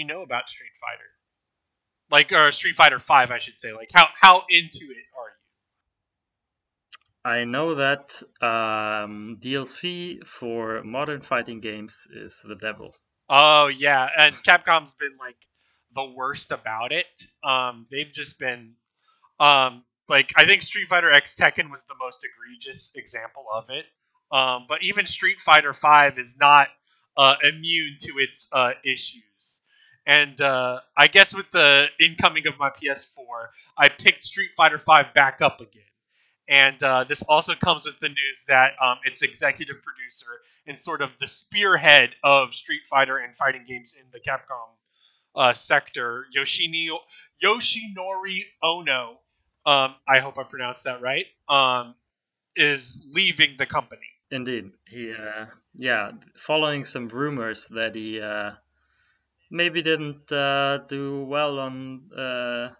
you know about Street Fighter? Like, or Street Fighter Five, I should say. Like, how how into it are you? I know that um, DLC for modern fighting games is the devil. Oh yeah, and Capcom's been like the worst about it. Um, they've just been, um, like I think Street Fighter X Tekken was the most egregious example of it. Um, but even Street Fighter Five is not uh, immune to its uh, issues. And uh, I guess with the incoming of my PS4, I picked Street Fighter V back up again. And uh, this also comes with the news that um, its executive producer and sort of the spearhead of Street Fighter and fighting games in the Capcom uh, sector, Yoshini, Yoshinori Ono, um, I hope I pronounced that right, um, is leaving the company. Indeed, he uh, yeah, following some rumors that he uh, maybe didn't uh, do well on uh,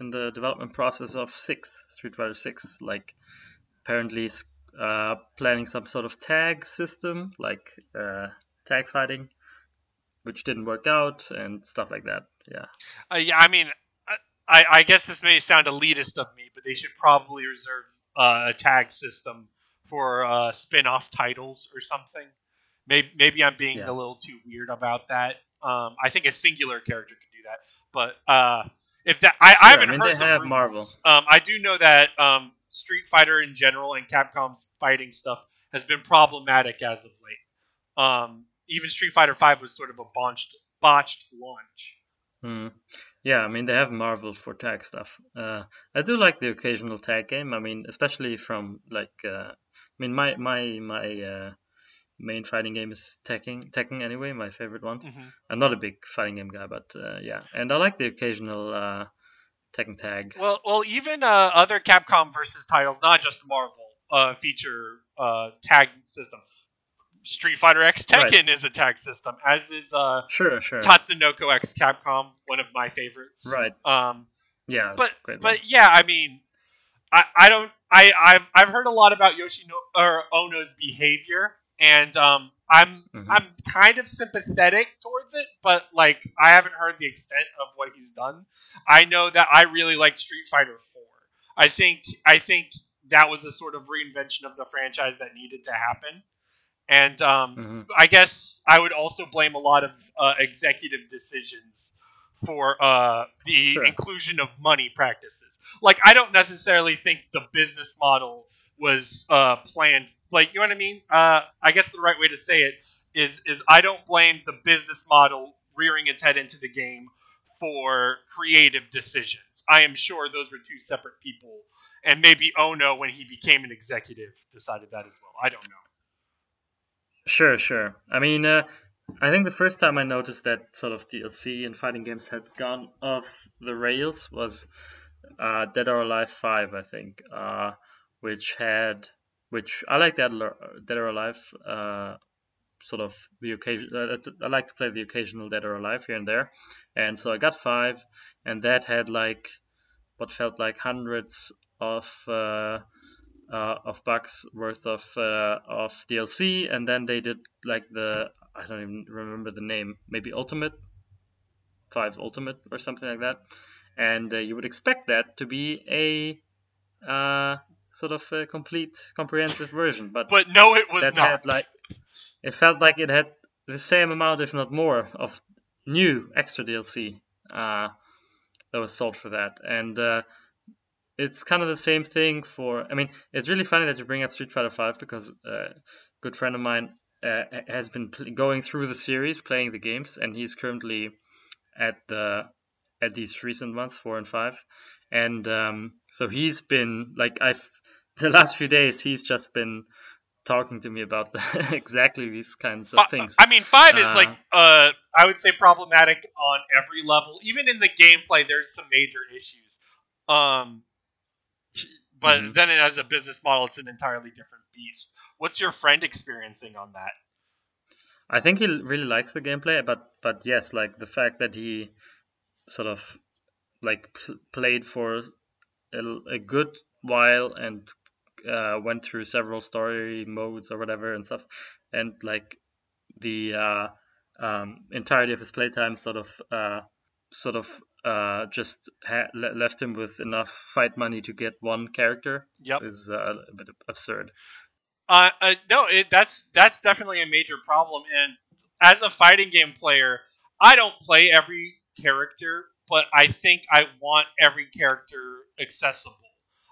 in the development process of six Street Fighter Six, like apparently uh, planning some sort of tag system, like uh, tag fighting, which didn't work out and stuff like that. Yeah. Uh, yeah, I mean, I, I guess this may sound elitist of me, but they should probably reserve uh, a tag system for uh, spin-off titles or something. Maybe, maybe I'm being Yeah. a little too weird about that. Um, I think a singular character can do that, but uh, if that, I, I I haven't mean, heard they the have rumors. Marvel. Um, I do know that um, Street Fighter in general and Capcom's fighting stuff has been problematic as of late. Um, even Street Fighter Five was sort of a botched, botched launch. Hmm. Yeah, I mean they have Marvel for tag stuff. Uh, I do like the occasional tag game. I mean, especially from like, uh, I mean my my my uh, main fighting game is Tekken. Tekken anyway, my favorite one. I'm not a big fighting game guy, but uh, yeah, and I like the occasional uh, Tekken tag. Well, well, even uh, other Capcom versus titles, not just Marvel, uh, feature uh, tag system. Street Fighter X Right. Tekken is a tag system, as is uh, Sure, sure. Tatsunoko X Capcom, one of my favorites. Right. Um, Yeah, but great but one. yeah, I mean, I, I don't I I've, I've heard a lot about Yoshino or Ono's behavior, and um, I'm Mhm. I'm kind of sympathetic towards it, but like I haven't heard the extent of what he's done. I know that I really like Street Fighter Four. I think I think that was a sort of reinvention of the franchise that needed to happen, and um, Mhm. I guess I would also blame a lot of uh, executive decisions for uh, the Sure. inclusion of money practices. Like, I don't necessarily think the business model was uh, planned. Like, you know what I mean? Uh, I guess the right way to say it is is I don't blame the business model rearing its head into the game for creative decisions. I am sure those were two separate people, and maybe Ono, when he became an executive, decided that as well. I don't know. Sure, sure. I mean, uh, I think the first time I noticed that sort of DLC in fighting games had gone off the rails was uh, Dead or Alive 5, I think, uh, which had, which I like that Dead or Alive, uh, sort of the occasion. Uh, I like to play the occasional Dead or Alive here and there, and so I got five, and that had like what felt like hundreds of. Uh, uh, of bucks worth of uh, of DLC, and then they did like the I don't even remember the name, maybe Ultimate, Five Ultimate or something like that, and you would expect that to be a uh, sort of a complete comprehensive version, but, But no, it was that not. had like it felt like it had the same amount, if not more, of new extra DLC uh, that was sold for that, and uh, it's kind of the same thing for. I mean, it's really funny that you bring up Street Fighter Five because uh, a good friend of mine uh, has been pl- going through the series, playing the games, and he's currently at the at these recent ones, four and five, and um, so he's been like I've the last few days he's just been talking to me about the, exactly these kinds of things. I mean, five is Uh, like uh, I would say problematic on every level. Even in the gameplay, there's some major issues. Um, but Mhm. then as a business model, it's an entirely different beast. What's your friend experiencing on that? I think he really likes the gameplay, but but yes, like the fact that he sort of like pl- played for a, a good while and uh, went through several story modes or whatever and stuff, and like the uh, um, entirety of his playtime sort of uh, sort of uh, just ha- left him with enough fight money to get one character Yep. is uh, a bit absurd. Uh, uh no, it, that's that's definitely a major problem. And as a fighting game player, I don't play every character, but I think I want every character accessible.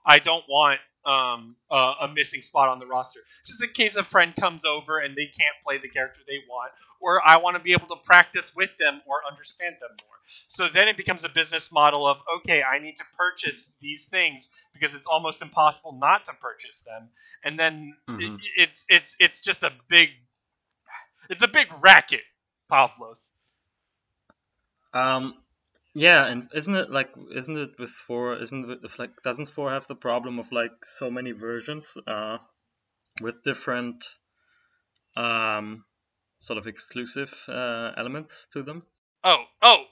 I don't want um, uh, a missing spot on the roster, just in case a friend comes over and they can't play the character they want, or I want to be able to practice with them or understand them more. So then it becomes a business model of okay, I need to purchase these things because it's almost impossible not to purchase them, and then Mhm. it, it's it's it's just a big it's a big racket, Pavlos. Um, yeah, and isn't it like isn't it with four? Isn't it like doesn't four have the problem of like so many versions uh, with different um sort of exclusive uh, elements to them? Oh, oh,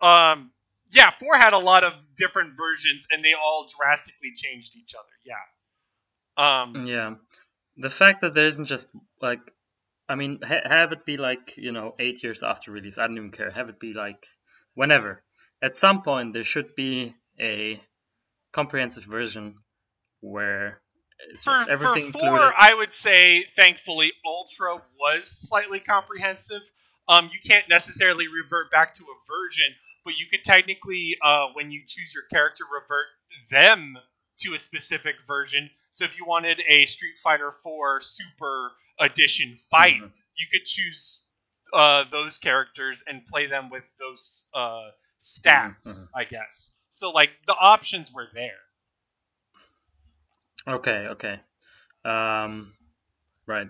um, yeah. Four had a lot of different versions, and they all drastically changed each other. Yeah. Um, Yeah, the fact that there isn't just like, I mean, ha- have it be like you know eight years after release. I don't even care. Have it be like whenever. At some point, there should be a comprehensive version where it's for, just everything for four, included. I would say, thankfully, Ultra was slightly comprehensive. Um, you can't necessarily revert back to a version, but you could technically, uh, when you choose your character, revert them to a specific version. So if you wanted a Street Fighter 4 Super Edition fight, Mhm. you could choose uh, those characters and play them with those uh, stats, Mhm, I guess. So like the options were there. Okay, okay. Um, right.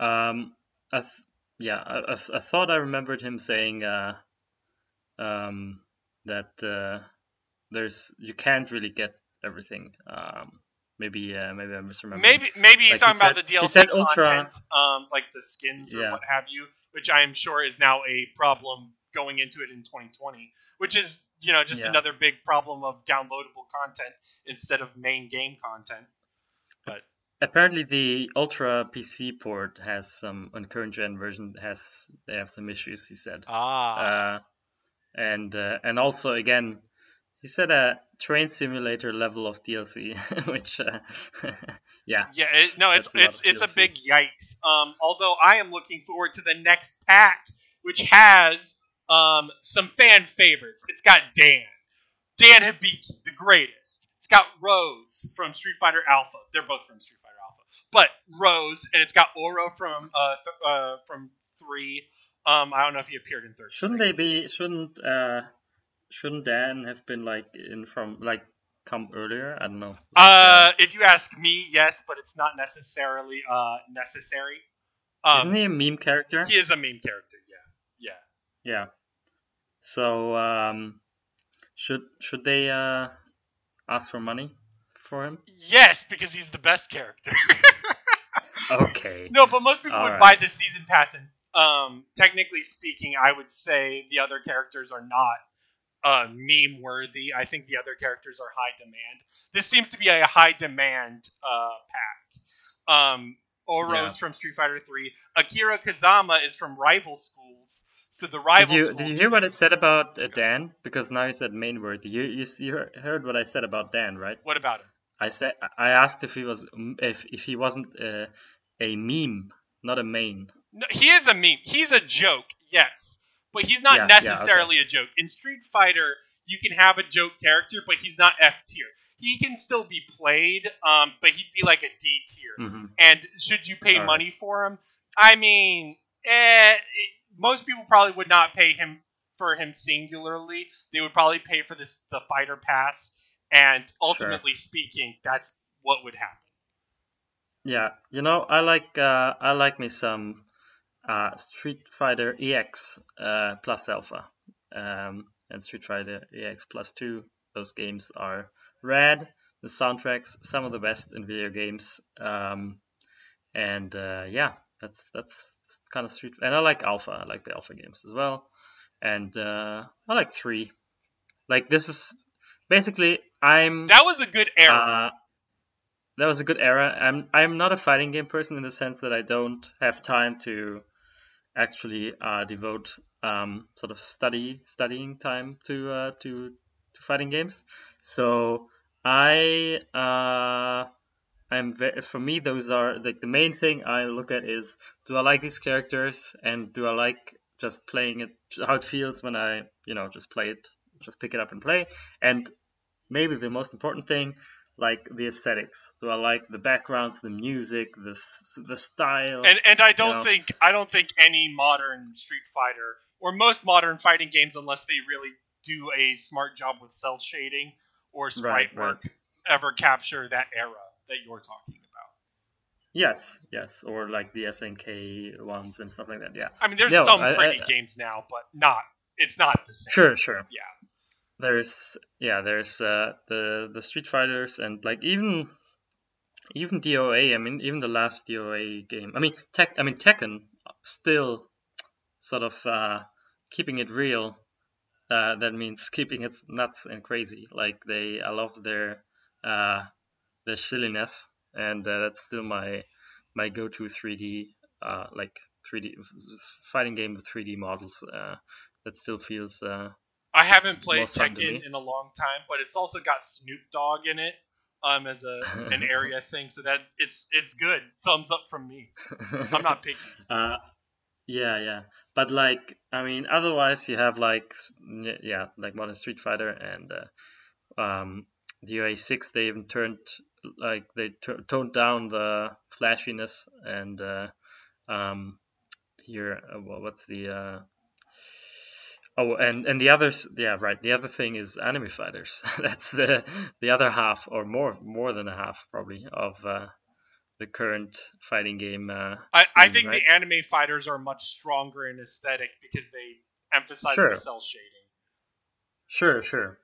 Um, I th- yeah, I, I, th- I thought I remembered him saying uh, um, that uh, there's you can't really get everything. Um, maybe uh, maybe I'm misremembering. Maybe maybe he's Like he talking about said- the he DLC said Ultra- content, um, like the skins or Yeah. what have you, which I am sure is now a problem going into it in 2020, which is you know just Yeah. another big problem of downloadable content instead of main game content. But Apparently, the Ultra PC port has some on current gen version has they have some issues. He said. ah, uh, and uh, and also again, he said a train simulator level of DLC, which uh, yeah, yeah, it, no, it's that's a it's of it's a big yikes. Um, although I am looking forward to the next pack, which has um some fan favorites. It's got Dan, Dan Hibiki, the greatest. It's got Rose from Street Fighter Alpha. They're both from Street Fighter Alpha, but Rose, and it's got Oro from uh, th- uh from three. Um, I don't know if he appeared in third. shouldn't they be? Shouldn't uh, shouldn't Dan have been like in from like come earlier? I don't know. Like, Uh, if you ask me, yes, but it's not necessarily uh necessary. Um, isn't he a meme character? he is a meme character. Yeah, yeah. Yeah. So um, should should they uh ask for money for him? Yes, because he's the best character. Okay. no, but most people would Alright. buy the season pass, and um, technically speaking, I would say the other characters are not uh, meme worthy. I think the other characters are high demand. This seems to be a high demand uh, pack. Um, Oro's Yeah. from Street Fighter 3. Akira Kazama is from Rival Schools. So the Did you did you hear what I said about uh, Dan? Because now you said main word. You you, you heard- what I said about Dan, right? What about him? I said I asked if he was if if he wasn't uh, a meme, not a main. No, he is a meme. He's a joke, yes, but he's not Yeah, yeah, okay. necessarily a joke. In Street Fighter, you can have a joke character, but he's not F tier. He can still be played, um, but he'd be like a D tier. hmm And should you pay Alright. money for him? I mean, eh, most people probably would not pay him for him singularly. They would probably pay for this the fighter pass, and ultimately speaking, that's what would happen. Yeah, you know I like uh, I like me some uh, Street Fighter EX uh, plus Alpha um, and Street Fighter EX plus Two. Those games are rad. The soundtracks some of the best in video games. Um, and uh, yeah, that's that's kind of Street. And I like Alpha. I like the Alpha games as well. And uh, I like three. Like this is basically I'm That was a good era. uh, that was a good era. I'm I'm not a fighting game person in the sense that I don't have time to actually uh, devote um, sort of study studying time to uh, to to fighting games. So I uh, I'm very, for me those are like the main thing I look at is do I like these characters and do I like just playing it how it feels when I you know just play it just pick it up and play and maybe the most important thing like the aesthetics. Do I like the backgrounds, the music, the the style? And and I don't know. think I don't think any modern Street Fighter or most modern fighting games, unless they really do a smart job with cel shading or sprite Right, right. work, ever capture that era that you're talking about. yes, yes, or like the SNK ones and stuff like that. Yeah, I mean, there's No, some I- pretty I- games now, but not. It's not the same. sure, sure. Yeah. There's yeah, there's uh, the the Street Fighters and like even even DOA. I mean, even the last DOA game. I mean, Tek. I mean, Tekken still sort of uh, keeping it real. Uh, that means keeping it nuts and crazy. Like they, I love their uh, their silliness, and uh, that's still my my go-to 3D uh, like 3D fighting game with 3D models. Uh, that still feels uh, I haven't played Most fun to Tekken in a long time, but it's also got Snoop Dogg in it um as a an area thing, so that it's it's good. Thumbs up from me. I'm not picky. Uh, yeah, yeah. But like, I mean, otherwise you have like, yeah, like Modern Street Fighter and uh, um, the DOA6. They even turned like they t- toned down the flashiness and uh, um, here, uh, wha- what's the uh, Oh, and and the others, yeah, right. The other thing is anime fighters. That's the the other half, or more more than a half, probably, of uh, the current fighting game. Uh, I, I think right? the anime fighters are much stronger in aesthetic because they emphasize Sure. the cel shading. Sure, sure.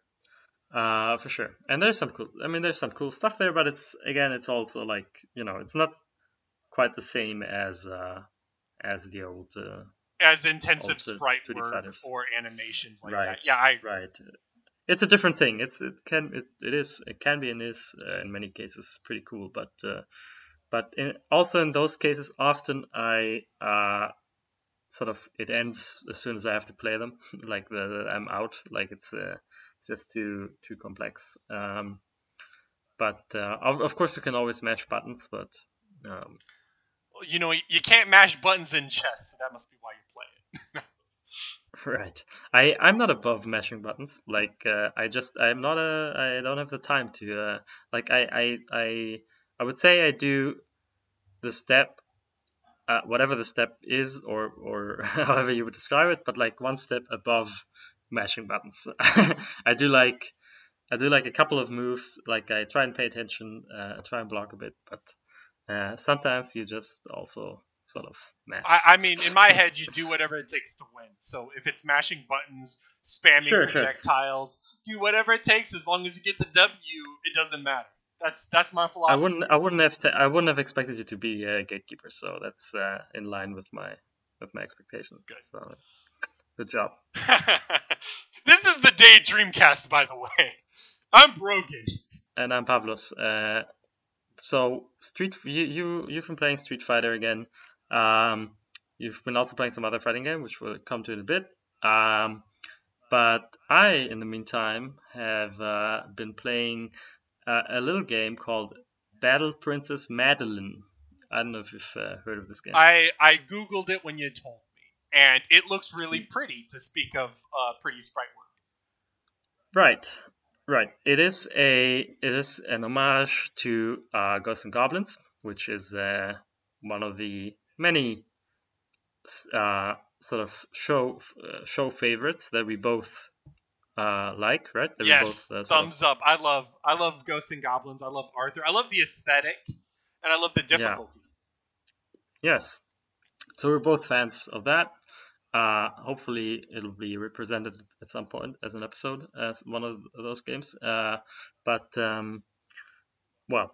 Uh, for sure. And there's some cool. I mean, there's some cool stuff there, but it's again, it's also like you know, it's not quite the same as uh, as the old. Uh, As intensive Also, sprite 2D work or animations like Right. that. Yeah, I agree. right. It's a different thing. It's it can it, it is it can be and is uh, in many cases pretty cool, but uh, but in, also in those cases, often I uh, sort of it ends as soon as I have to play them. like the, the- I'm out. Like it's uh, just too too complex. Um, but uh, of, of course you can always mash buttons, but um, You know, you can't mash buttons in chess, so that must be why you play it. Right. I I'm not above mashing buttons. Like uh, I just I'm not a I don't have the time to uh, like I I I I would say I do the step uh, whatever the step is or or however you would describe it, but like one step above mashing buttons. I do like I do like a couple of moves. Like I try and pay attention, uh, try and block a bit, but uh, sometimes you just also sort of mash. I, I mean, in my head, you do whatever it takes to win. So if it's mashing buttons, spamming Sure, sure. projectiles, do whatever it takes as long as you get the W. It doesn't matter. That's that's my philosophy. I wouldn't. I wouldn't have. I I wouldn't have expected you to be a gatekeeper. So that's uh, in line with my with my expectation. Good. So, good job. this is the day Dreamcast, by the way. I'm Brogan. And I'm Pavlos. Uh, so Street. You you you've been playing Street Fighter again. Um, you've been also playing some other fighting game, which we'll come to in a bit. Um, but I, in the meantime, have uh, been playing uh, a little game called Battle Princess Madeline. I don't know if you've uh, heard of this game. I I googled it when you told me, and it looks really pretty. To speak of uh, pretty sprite work. Right, right. It is a it is an homage to uh, Ghosts and Goblins, which is uh, one of the many uh, sort of show uh, show favorites that we both uh, like, right? That yes, both, uh, sort of- thumbs up. I love I love Ghosts and Goblins. I love Arthur. I love the aesthetic, and I love the difficulty. Yeah. Yes. So we're both fans of that. Uh, hopefully, it'll be represented at some point as an episode as one of those games. Uh, but um, well,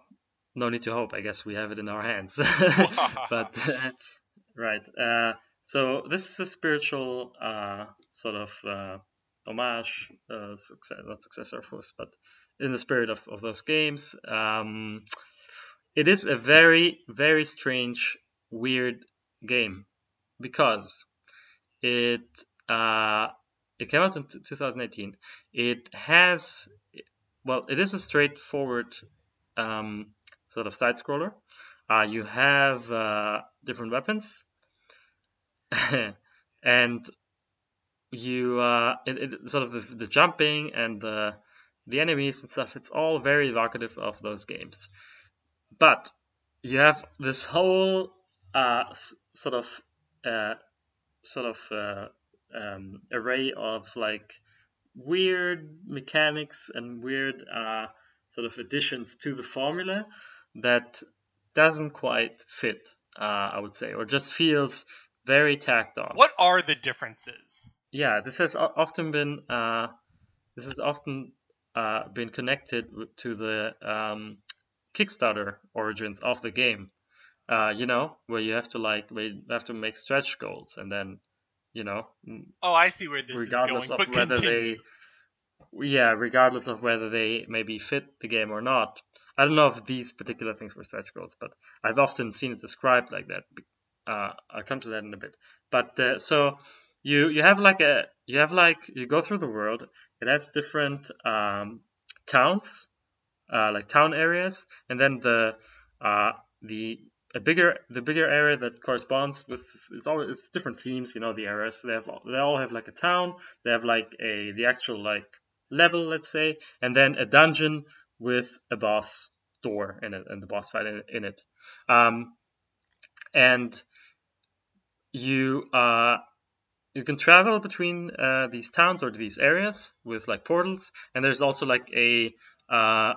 no need to hope. I guess we have it in our hands. but right. Uh, so this is a spiritual uh, sort of uh, homage, uh, success, not successor, of course, but in the spirit of, of those games. Um, it is a very, very strange, weird game because it uh, it came out in 2018. It has well, it is a straightforward um, sort of side scroller. Uh, you have uh, different weapons, and you uh, it, it, sort of the, the jumping and the the enemies and stuff. It's all very evocative of those games, but you have this whole uh, sort of uh, sort of uh, um, array of like weird mechanics and weird uh, sort of additions to the formula that doesn't quite fit, uh, I would say, or just feels very tacked on. What are the differences? Yeah, this has often been uh, this has often uh, been connected to the um, Kickstarter origins of the game. Uh, you know, where you have to like, where you have to make stretch goals, and then, you know. Oh, I see where this regardless is going. of but whether continue. they, yeah, regardless of whether they maybe fit the game or not. I don't know if these particular things were stretch goals, but I've often seen it described like that. Uh, I'll come to that in a bit. But uh, so you you have like a you have like you go through the world. It has different um, towns, uh, like town areas, and then the uh, the a bigger the bigger area that corresponds with it's all it's different themes. You know the areas they have they all have like a town. They have like a the actual like level, let's say, and then a dungeon with a boss door in it and the boss fight in, in it. Um, and you uh, you can travel between uh, these towns or these areas with like portals, and there's also like a uh,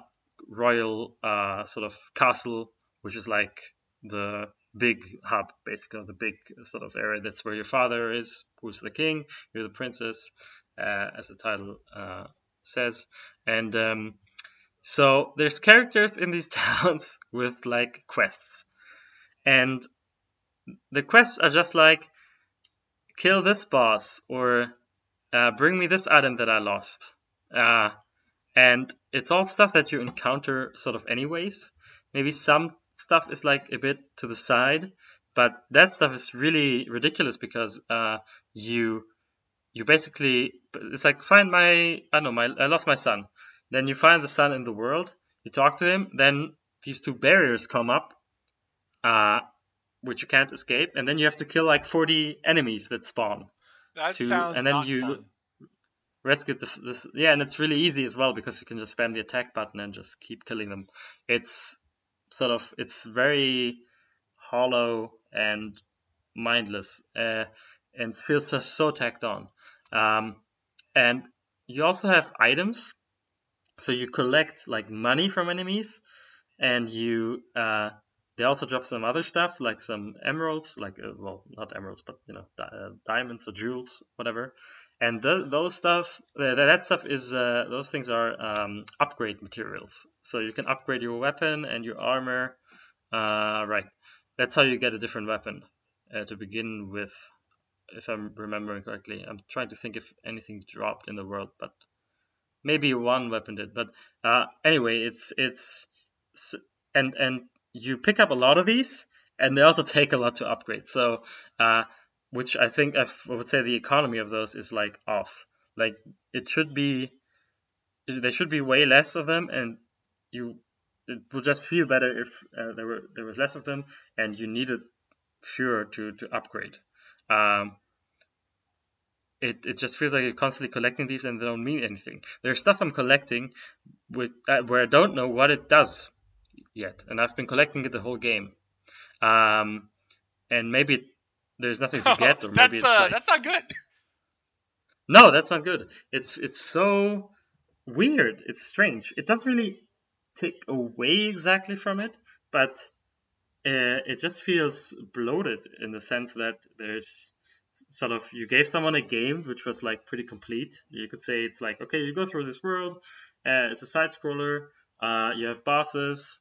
royal uh, sort of castle, which is like the big hub, basically the big sort of area. That's where your father is, who's the king. You're the princess, uh, as the title uh, says, and um, so there's characters in these towns with like quests, and the quests are just like kill this boss or uh, bring me this item that I lost. Uh, and it's all stuff that you encounter sort of anyways. Maybe some stuff is like a bit to the side, but that stuff is really ridiculous because uh, you you basically it's like find my I don't know my I lost my son. Then you find the son in the world. You talk to him. Then these two barriers come up. Uh, which you can't escape, and then you have to kill like 40 enemies that spawn. That to- sounds and then not you- fun. Rescue the this, yeah, and it's really easy as well because you can just spam the attack button and just keep killing them. It's sort of it's very hollow and mindless, uh, and feels just so tacked on. Um, and you also have items, so you collect like money from enemies, and you uh, they also drop some other stuff like some emeralds, like uh, well not emeralds but you know di- uh, diamonds or jewels, whatever. And th- those stuff, uh, that stuff is uh, those things are um, upgrade materials. So you can upgrade your weapon and your armor. Uh, right, that's how you get a different weapon uh, to begin with. If I'm remembering correctly, I'm trying to think if anything dropped in the world, but maybe one weapon did. But uh, anyway, it's it's and and you pick up a lot of these, and they also take a lot to upgrade. So, uh, which I think I would say the economy of those is like off. Like it should be, there should be way less of them, and you it would just feel better if uh, there were there was less of them, and you needed fewer to to upgrade. Um, it, it just feels like you're constantly collecting these and they don't mean anything. There's stuff I'm collecting with uh, where I don't know what it does yet, and I've been collecting it the whole game. Um, and maybe it, there's nothing to get, or maybe that's it's uh, like that's not good. no, that's not good. It's it's so weird. It's strange. It doesn't really take away exactly from it, but uh, it just feels bloated in the sense that there's sort of you gave someone a game which was like pretty complete. You could say it's like okay, you go through this world. Uh, it's a side scroller. Uh, you have bosses.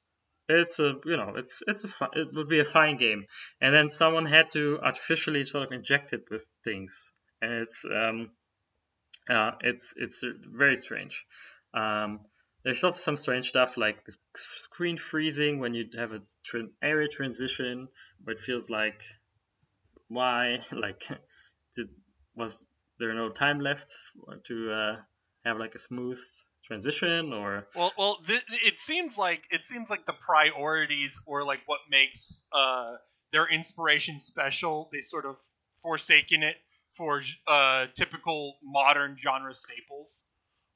It's a you know it's it's a fi- it would be a fine game, and then someone had to artificially sort of inject it with things, and it's um uh, it's it's very strange. Um, there's also some strange stuff like the screen freezing when you have a tran area transition where it feels like why like did was there no time left to uh, have like a smooth transition or well well th- it seems like it seems like the priorities or like what makes uh their inspiration special they sort of forsaken it for uh typical modern genre staples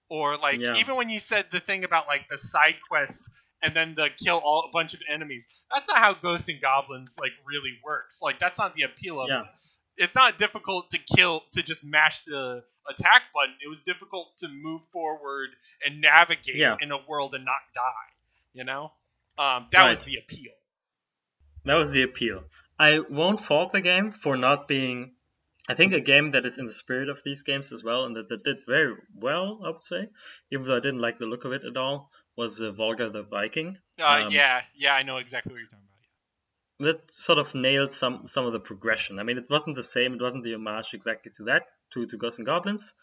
or like Yeah. even when you said the thing about like the side quest and then the kill all a bunch of enemies that's not how ghosts and goblins like really works like that's not the appeal of Yeah. it it's not difficult to kill to just mash the attack button it was difficult to move forward and navigate Yeah. in a world and not die you know um, that was the appeal that was the appeal. I won't fault the game for not being. I think a game that is in the spirit of these games as well, and that, that did very well, I would say, even though I didn't like the look of it at all, was uh, Volgarr the Viking. uh, Um, yeah yeah i know exactly what you're talking about that sort of nailed some some of the progression. I mean, it wasn't the same. It wasn't the homage exactly to that to to Ghosts and Goblins.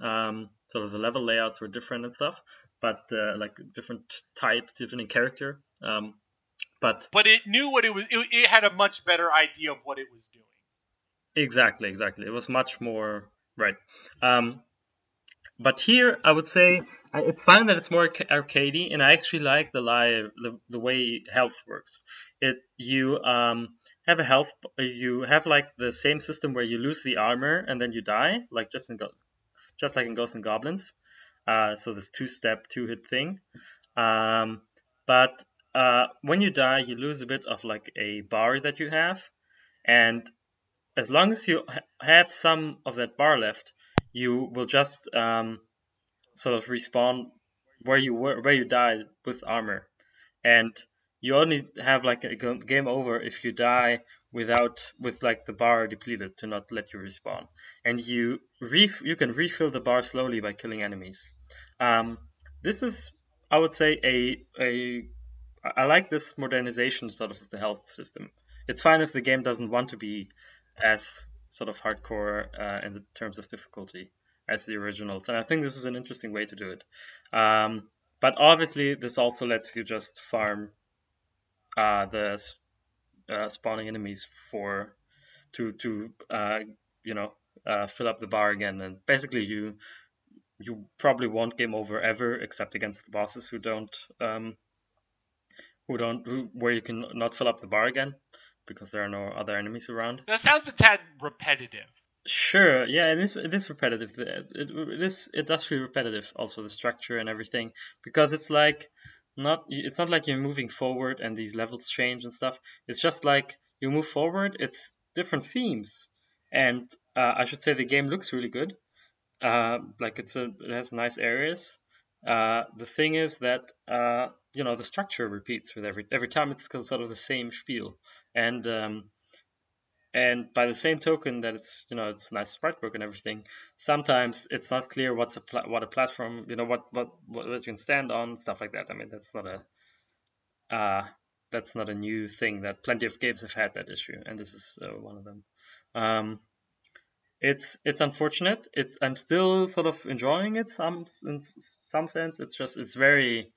Um, sort of the level layouts were different and stuff, but uh, like different type, different in character. Um, but but it knew what it was it, it had a much better idea of what it was doing exactly, exactly, it was much more right. Um, but here, I would say it's fine that it's more arcadey, and I actually like the live the, the way health works. It you um have a health you have like the same system where you lose the armor and then you die, like just in Go- just like in Ghosts and Goblins. Uh, so this two step two hit thing. Um, but uh, when you die, you lose a bit of like a bar that you have, and as long as you ha- have some of that bar left, you will just um, sort of respawn where you were where you died with armor, and you only have like a game over if you die without with like the bar depleted to not let you respawn, and you ref- you can refill the bar slowly by killing enemies. Um, this is I would say a a I like this modernization sort of of the health system. It's fine if the game doesn't want to be as sort of hardcore uh, in the terms of difficulty as the originals, and I think this is an interesting way to do it. Um, but obviously, this also lets you just farm uh, the uh, spawning enemies for to to uh, you know uh, fill up the bar again, and basically you you probably won't game over ever except against the bosses who don't um, who don't who, where you can not fill up the bar again because there are no other enemies around. that sounds a tad repetitive Sure, yeah, it is. It is repetitive. It, it, is. It does feel repetitive. Also, the structure and everything, because it's like not. It's not like you're moving forward and these levels change and stuff. It's just like you move forward. It's different themes, and uh, I should say the game looks really good. Uh, like it's a. It has nice areas. Uh, the thing is that uh, you know the structure repeats with every every time. It's sort of the same spiel, and um, and by the same token that it's you know it's nice sprite and everything sometimes it's not clear what's a what a platform you know what what what you can stand on stuff like that. I mean that's not a uh that's not a new thing that plenty of games have had that issue and this is uh, one of them. Um it's it's unfortunate. It's i'm still sort of enjoying it some in some sense. It's just it's very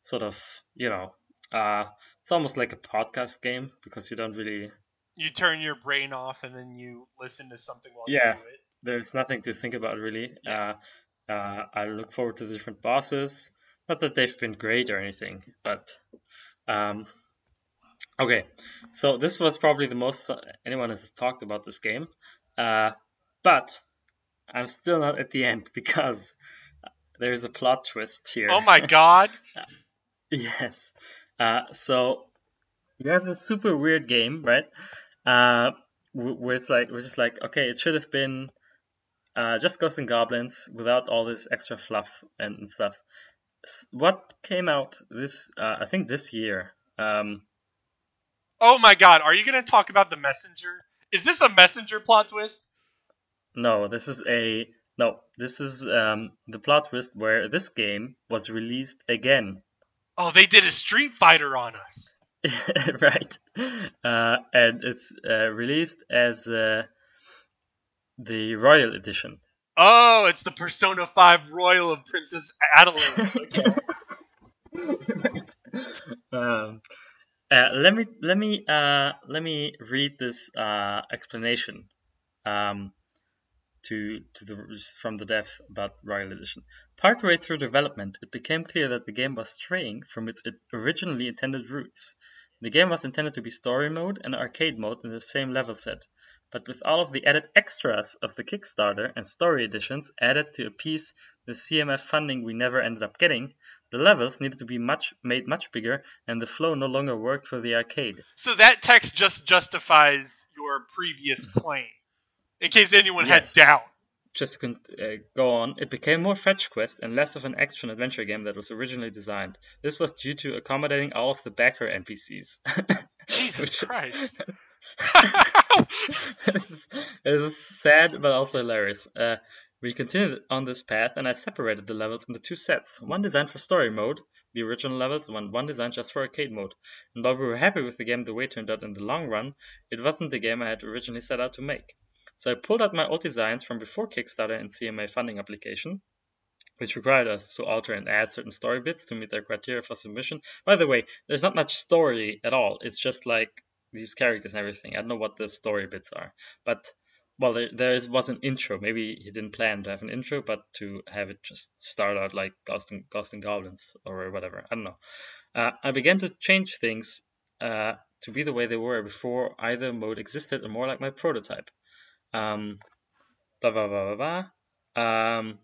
sort of you know uh it's almost like a podcast game because you don't really you turn your brain off and then you listen to something while Yeah. you do it there's nothing to think about really. Yeah. Uh, uh, I look forward to the different bosses. Not that they've been great or anything, but um, okay. So this was probably the most anyone has talked about this game, uh, but I'm still not at the end because there's a plot twist here. oh my god Yes. Uh, so you have this super weird game, right? Uh, wh- where it's like we're just like, okay, it should have been uh, just Ghosts and Goblins without all this extra fluff and, and stuff. What came out this? Uh, I think this year. Um, oh my god are you gonna talk about the messenger is this a messenger plot twist no, this is a no. This is um, the plot twist where this game was released again. Oh they did a street fighter on us right. Uh, and it's uh, released as uh, the Royal Edition. oh it's the persona 5 royal of princess madeline okay um, uh, let me let me uh, let me read this uh, explanation. Um, to, to the from the dev about Royal Edition. Partway through development, it became clear that the game was straying from its originally intended roots. The game was intended to be story mode and arcade mode in the same level set, but with all of the added extras of the Kickstarter and story editions added to appease the CMF funding we never ended up getting, the levels needed to be much made much bigger and the flow no longer worked for the arcade. So that text just justifies your previous claim, in case anyone Yes. had doubt. Just to con- uh, go on, it became more fetch quest and less of an action adventure game that was originally designed. This was due to accommodating all of the backer NPCs. Jesus Christ. this is, this is sad but also hilarious. Uh, we continued on this path, and I separated the levels into two sets. One designed for story mode, the original levels, and one, one designed just for arcade mode. And while we were happy with the game the way it turned out in the long run, it wasn't the game I had originally set out to make. So I pulled out my old designs from before Kickstarter and CMF funding application, which required us to alter and add certain story bits to meet their criteria for submission. By the way, there's not much story at all. It's just like these characters and everything. I don't know what the story bits are, but well, there, there is, was an intro. Maybe he didn't plan to have an intro, but to have it just start out like Ghost and, Ghost and Goblins or whatever. I don't know. Uh, I began to change things uh, to be the way they were before either mode existed, or more like my prototype. Um, blah blah blah blah blah. Um,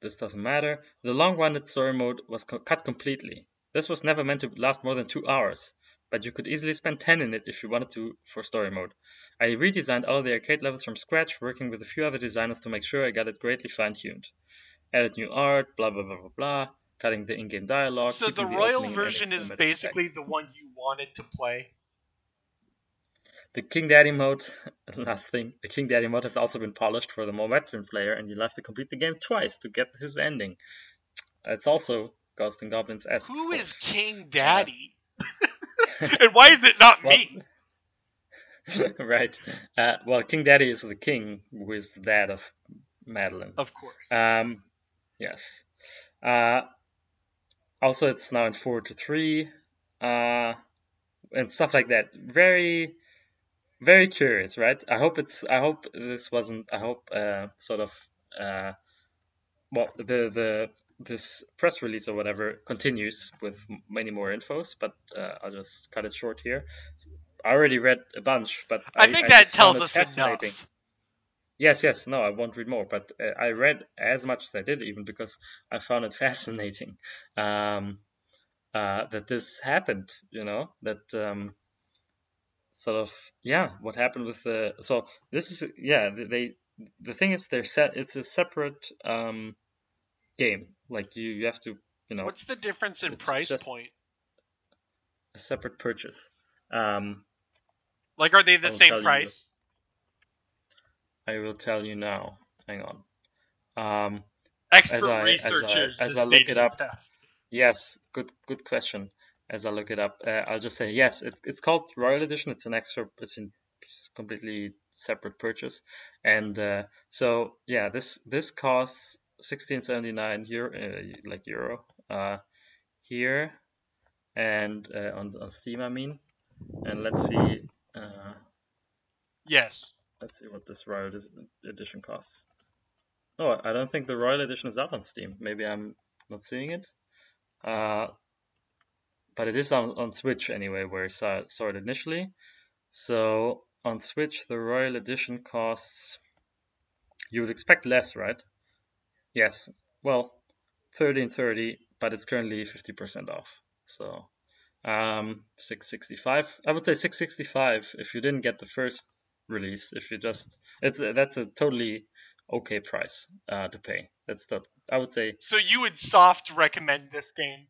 this doesn't matter. The long-running story mode was co- cut completely. This was never meant to last more than two hours, but you could easily spend 10 in it if you wanted to for story mode. I redesigned all the arcade levels from scratch, working with a few other designers to make sure I got it greatly fine-tuned. Added new art, blah blah blah blah blah, cutting the in-game dialogue. So the keeping royal version is basically the one you wanted to play. The King Daddy mode, last thing, the King Daddy mode has also been polished for the more veteran player, and you'll have to complete the game twice to get his ending. It's also Ghost and Goblins esque. Who is King Daddy? and why is it not Well- me? right. Uh, well, King Daddy is the king who is the dad of Madeline. Of course. Um, yes. Uh, also, it's now in four to three, uh, and stuff like that. Very, very curious, right? I hope it's. I hope this wasn't. I hope uh, sort of. Uh, well, the the this press release or whatever continues with many more infos, but uh, I'll just cut it short here. I already read a bunch, but I, I, think I that tells us fascinating. enough. Yes, yes, no, I won't read more, but uh, I read as much as I did, even because I found it fascinating um, uh, that this happened. You know that um, sort of yeah, what happened with the so this is yeah they, the thing is they're set it's a separate um, game like you you have to you know What's the difference in price point? a separate purchase. Um, Like, are they the same you. price? I will tell you now. Hang on. Um, Expert as I- as I- as I look it up, test. Yes, good good question. As I look it up, uh, I'll just say yes. It, it's called Royal Edition. It's an extra. It's a completely separate purchase, and uh, so yeah, this this costs sixteen seventy nine euro, uh, like euro, uh, here, and uh, on on Steam, I mean. And let's see. Uh, Yes. let's see what this Royal Edition costs. Oh, I don't think the Royal Edition is out on Steam. Maybe I'm not seeing it. But it is on, on Switch anyway, where I saw, it- saw it initially. So on Switch, the Royal Edition costs. You would expect less, right? Yes. Well, thirteen thirty, but it's currently fifty percent off. So, um, six sixty five. I would say six sixty five if you didn't get the first release. If you just, it's that's a totally okay price uh, to pay. That's the I would say So you would soft recommend this game?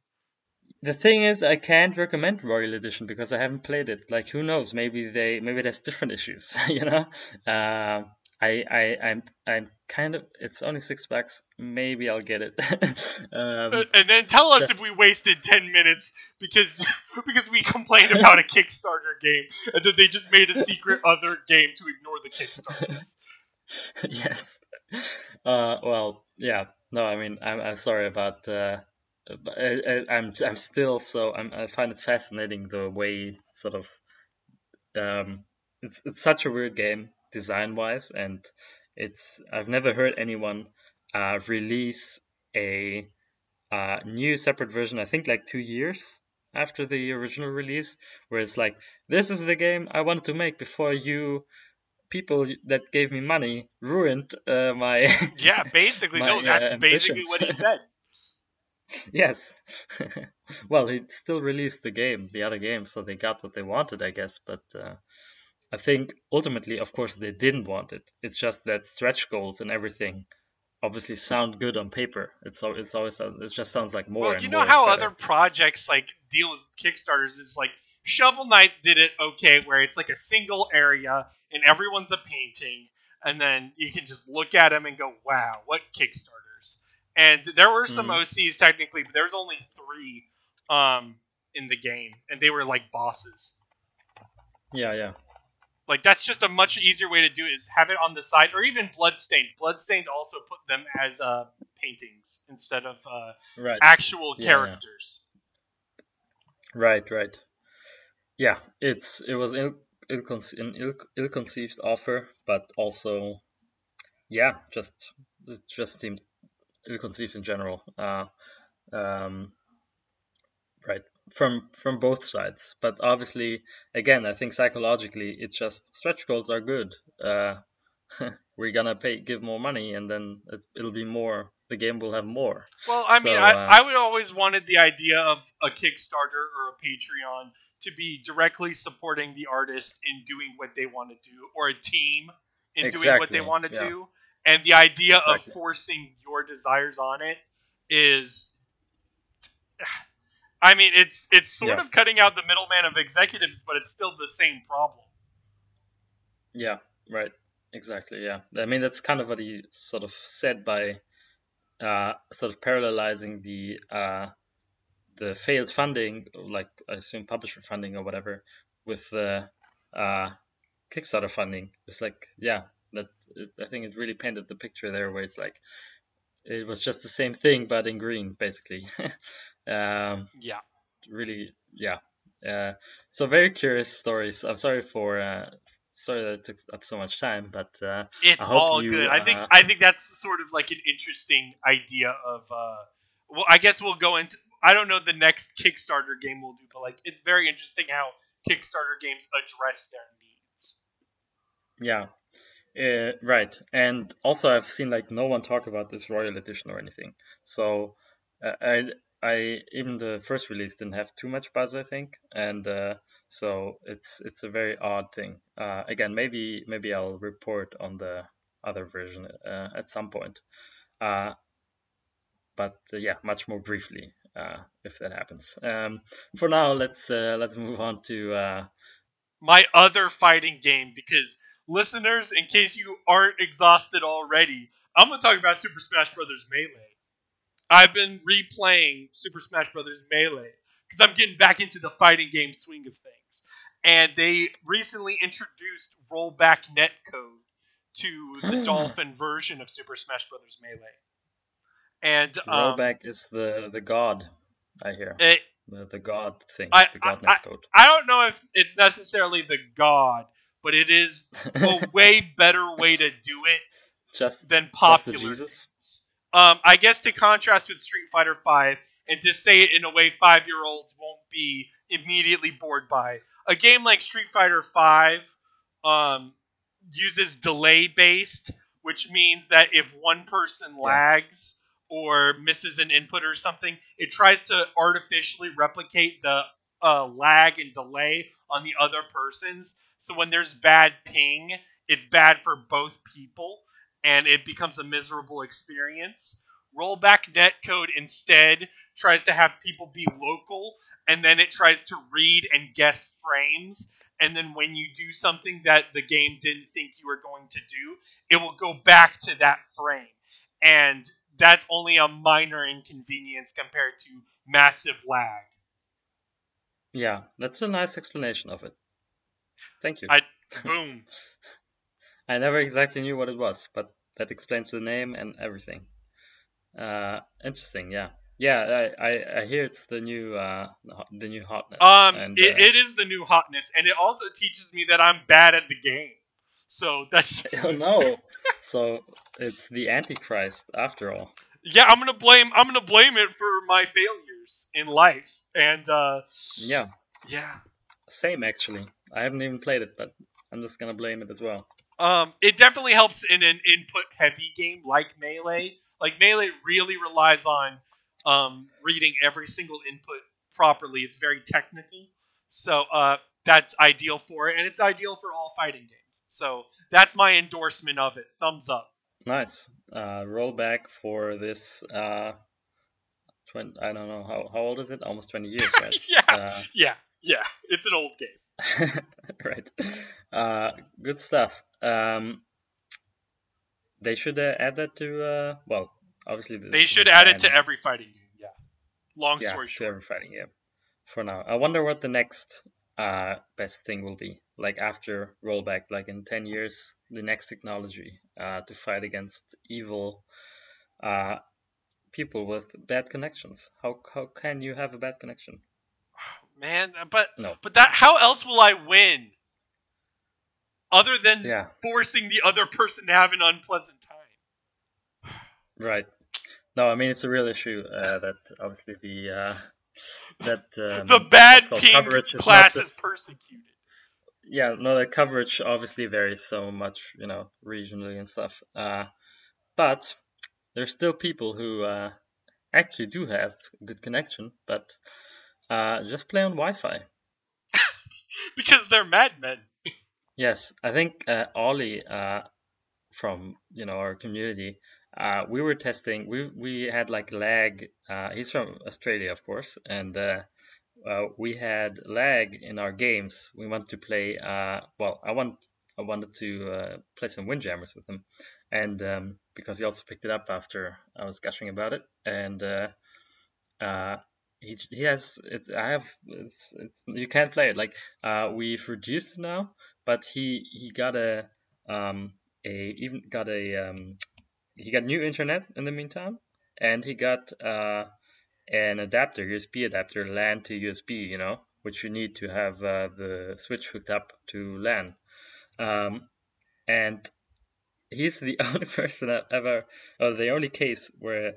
The thing is, I can't recommend Royal Edition because I haven't played it. Like, who knows? Maybe they, maybe there's different issues. You know, uh, I, I, I'm, I'm kind of. It's only six bucks. Maybe I'll get it. um, Uh, and then tell us if we wasted 10 minutes because because we complained about a Kickstarter game and then they just made a secret other game to ignore the Kickstarters. yes. Uh, well, yeah. No, I mean, I'm, I'm sorry about. Uh, I, I, I'm, I'm still so. I'm, I find it fascinating the way sort of. Um, it's, it's such a weird game design wise, and it's I've never heard anyone uh, release a uh, new separate version. I think like two years after the original release, where it's like this is the game I wanted to make before you people that gave me money ruined uh, my Yeah, basically, My, no, that's uh, basically what he said. Yes. well, he still released the game, the other game, so they got what they wanted, I guess. But uh, I think ultimately, of course, they didn't want it. It's just that stretch goals and everything obviously sound good on paper. It's it's always it just sounds like more. Well, and you know how other projects like deal with Kickstarters is like Shovel Knight did it okay, where it's like a single area and everyone's a painting, and then you can just look at them and go, "Wow, what Kickstarters!" And there were some Mhm. OCs technically, but there's only three um, in the game, and they were like bosses. Yeah, yeah. Like that's just a much easier way to do it is have it on the side, or even Bloodstained. Bloodstained also put them as uh, paintings instead of uh, Right. actual Yeah, yeah. characters. Right, right. Yeah, it's it was ill, ill an ill, ill-conceived offer, but also, yeah, just it just seems ill-conceived in general. Uh, um, right from from both sides, but obviously, again, I think psychologically, it's just stretch goals are good. Uh, we're gonna pay give more money, and then it's, it'll be more. The game will have more. Well, I mean, I, uh, I would always wanted the idea of a Kickstarter or a Patreon to be directly supporting the artist in doing what they want to do, or a team in doing what they want to yeah. do. And the idea Exactly. of forcing your desires on it is, I mean, it's it's sort Yeah. of cutting out the middleman of executives, but it's still the same problem. Yeah, right. Exactly. Yeah. I mean, that's kind of what he sort of said by uh, sort of parallelizing the uh, the failed funding, like I assume publisher funding or whatever, with the uh, Kickstarter funding. It's like, yeah, that it, I think it really painted the picture there, where it's like it was just the same thing but in green, basically. um, Yeah. really yeah uh, so very curious stories i'm sorry for uh, sorry that it took up so much time but uh, It's all you, good. I think uh, I think that's sort of like an interesting idea of uh well I guess we'll go into I don't know the next Kickstarter game we'll do, but like it's very interesting how Kickstarter games address their needs. yeah uh, right. And also i've seen like no one talk about this royal edition or anything. So uh, i i even the first release didn't have too much buzz i think. And uh, so it's it's a very odd thing. Uh, again maybe maybe i'll report on the other version uh, at some point. Uh, but uh, yeah, much more briefly uh, if that happens. Um, for now, let's let's move on to My other fighting game because listeners, in case you aren't exhausted already, I'm gonna talk about Super Smash Bros. Melee. I've been replaying Super Smash Bros. Melee because I'm getting back into the fighting game swing of things. And they recently introduced rollback netcode to the Dolphin version of Super Smash Bros. Melee. And um, rollback is the the god I hear it, the, the god thing I- the god I- netcode. I don't know if it's necessarily the god, but it is a way better way to do it just than Just popular Jesus? Um, I guess to contrast with Street Fighter V, and to say it in a way five-year-olds won't be immediately bored by, a game like Street Fighter V um, uses delay-based, which means that if one person lags or misses an input or something, it tries to artificially replicate the uh, lag and delay on the other person's. So when there's bad ping, it's bad for both people and it becomes a miserable experience. Rollback netcode instead tries to have people be local, and then it tries to read and guess frames. And then when you do something that the game didn't think you were going to do, it will go back to that frame. And that's only a minor inconvenience compared to massive lag. Yeah, that's a nice explanation of it. Thank you. I- Boom. I never exactly knew what it was, but that explains the name and everything. Uh, interesting, yeah, yeah. I, I, I hear it's the new uh the new hotness. Um, and, it, uh, it is the new hotness, and it also teaches me that I'm bad at the game. So that's oh no. so it's the Antichrist after all. yeah. I'm gonna blame I'm gonna blame it for my failures in life, and uh, Yeah, yeah. same actually. I haven't even played it, but I'm just gonna blame it as well. Um, it definitely helps in an input heavy game like Melee. Like Melee really relies on um, reading every single input properly. It's very technical, so uh, that's ideal for it, and it's ideal for all fighting games. So that's my endorsement of it. Thumbs up. Nice. Uh, rollback for this. Uh, 20, I don't know how how old is it? Almost 20 years, right? yeah, Uh, yeah, yeah. It's an old game. right. Uh, good stuff. Um, they should uh, add that to. Uh, well, obviously this They is should add it to every fighting game. Yeah. Long yeah, story to short. every fighting game. For now, I wonder what the next uh, best thing will be. Like after rollback, like in 10 years, the next technology uh, to fight against evil uh, people with bad connections. How how can you have a bad connection? Man, but No. but that how else will I win? Other than Yeah. forcing the other person to have an unpleasant time. Right. No, I mean it's a real issue uh, that obviously the uh, that um, the bad what's called ping coverage is class is just- persecuted. yeah, no, the coverage obviously varies so much, you know, regionally and stuff. Uh, but there's still people who uh, actually do have a good connection, but uh, just play on Wi-Fi. Because they're madmen. Yes, I think uh, Ollie uh, from you know our community, uh, we were testing. We we had like lag. Uh, he's from Australia, of course, and uh, uh, we had lag in our games. We wanted to play. Uh, well, I want I wanted to uh, play some Windjammers with him, and um, because he also picked it up after I was gushing about it, and uh, uh, he he has it. I have it's, it's, you can't play it. Like uh, we've reduced now, but he he got a um a even got a um he got new internet in the meantime, and he got uh an adapter USB adapter LAN to USB. You know, which you need to have uh, the switch hooked up to LAN. Um, and he's the only person I've ever, or the only case where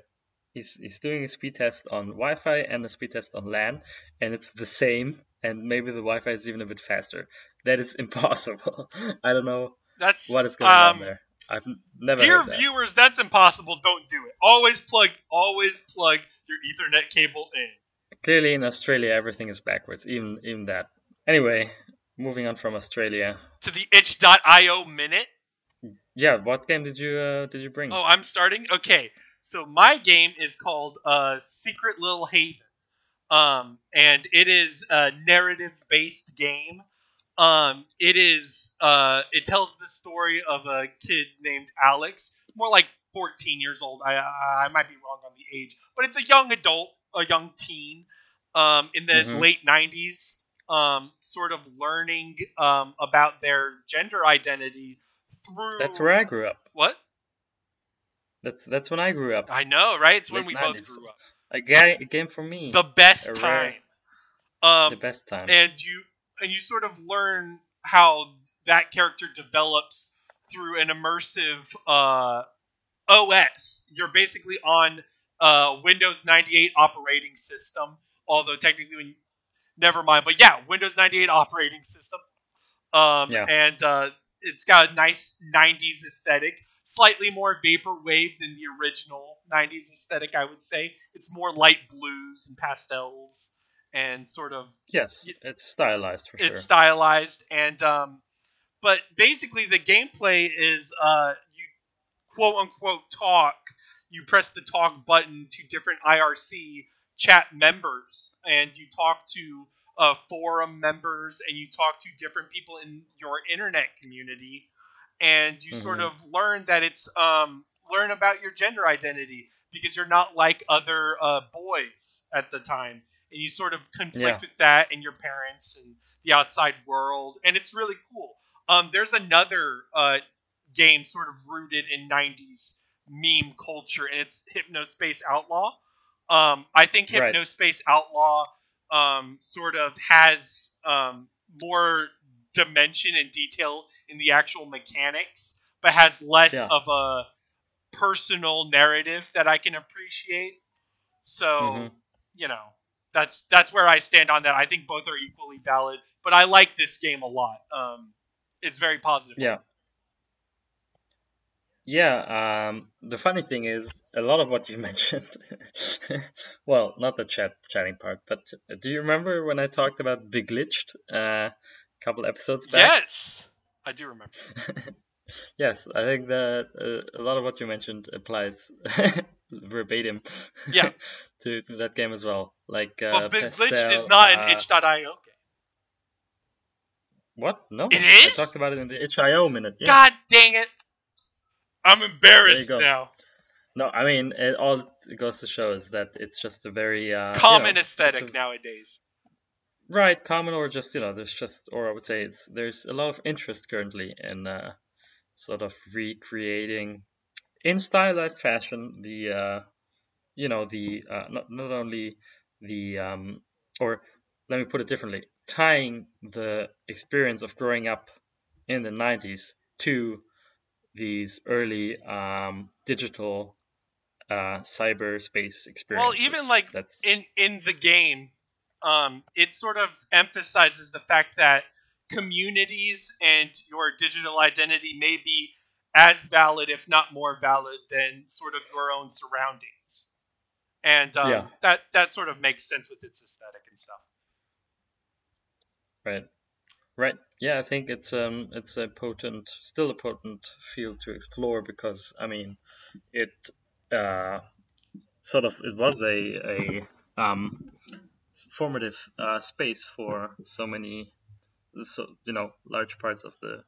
he's he's doing a speed test on Wi-Fi and a speed test on LAN, and it's the same, and maybe the Wi-Fi is even a bit faster. That is impossible. I don't know That's what is going um, on there. I've never Dear that. viewers, that's impossible. Don't do it. Always plug always plug your Ethernet cable in. Clearly, in Australia, everything is backwards, even even that. Anyway, moving on from Australia. To the itch.io minute. Yeah, what game did you uh, did you bring? Oh, I'm starting. Okay, so my game is called uh, Secret Little Haven, um, and it is a narrative-based game. Um, it is. Uh, it tells the story of a kid named Alex, more like 14 years old. I I I might be wrong on the age, but it's a young adult, a young teen, um, in the Mhm. late 90s, um, sort of learning um, about their gender identity through. That's where I grew up. What? That's that's when I grew up. I know, right? It's when Late we both grew up. A, ga- a game for me. The best time. Um, the best time. and you and you sort of learn how that character develops through an immersive uh, OS. You're basically on uh, Windows 98 operating system, although technically, when, never mind. But yeah, Windows 98 operating system. Um, Yeah. And uh, it's got a nice 90s aesthetic, slightly more vaporwave than the original 90s aesthetic, I would say. It's more light blues and pastels and sort of yes, it's stylized for it's sure. It's stylized and um but basically the gameplay is uh you quote unquote talk you press the talk button to different irc chat members and you talk to uh, forum members and you talk to different people in your internet community and you sort Mhm. of learn that it's um learn about your gender identity because you're not like other uh, boys at the time and you sort of conflict Yeah. with that and your parents and the outside world and it's really cool um, there's another uh, game sort of rooted in 90s meme culture and it's hypnospace outlaw um, i think Right. hypnospace outlaw um, sort of has um, more dimension and detail in the actual mechanics, but has less Yeah. of a personal narrative that I can appreciate. So, Mhm. you know, that's that's where I stand on that. I think both are equally valid, but I like this game a lot. Um, it's very positive. Yeah. Yeah, um, the funny thing is, a lot of what you mentioned, well, not the chat chatting part, but do you remember when I talked about Beglitched uh, a couple episodes back? Yes, I do remember. Yes, I think that uh, a lot of what you mentioned applies verbatim Yeah. to, to that game as well. Like, uh, but Pastel, Glitched is not an uh, itch.io game. What? No, It I is? talked about it in the itch.io minute. Yeah. God dang it! I'm embarrassed now. No, I mean, it all it goes to show is that it's just a very uh, you Common know, aesthetic a- nowadays. Right? Common or just you know, there's just, or I would say it's there's a lot of interest currently in uh, sort of recreating in stylized fashion the uh, you know the uh, not not only the um, or let me put it differently, tying the experience of growing up in the 90s to these early um, digital uh, cyberspace experiences. Well, even, like, that's in in the game, um, it sort of emphasizes the fact that communities and your digital identity may be as valid, if not more valid, than sort of your own surroundings. And um, Yeah. that that sort of makes sense with its aesthetic and stuff. right, right. Yeah, I think it's um it's a potent, still a potent field to explore because I mean, it uh sort of it was a a um formative uh, space for so many so you know large parts of the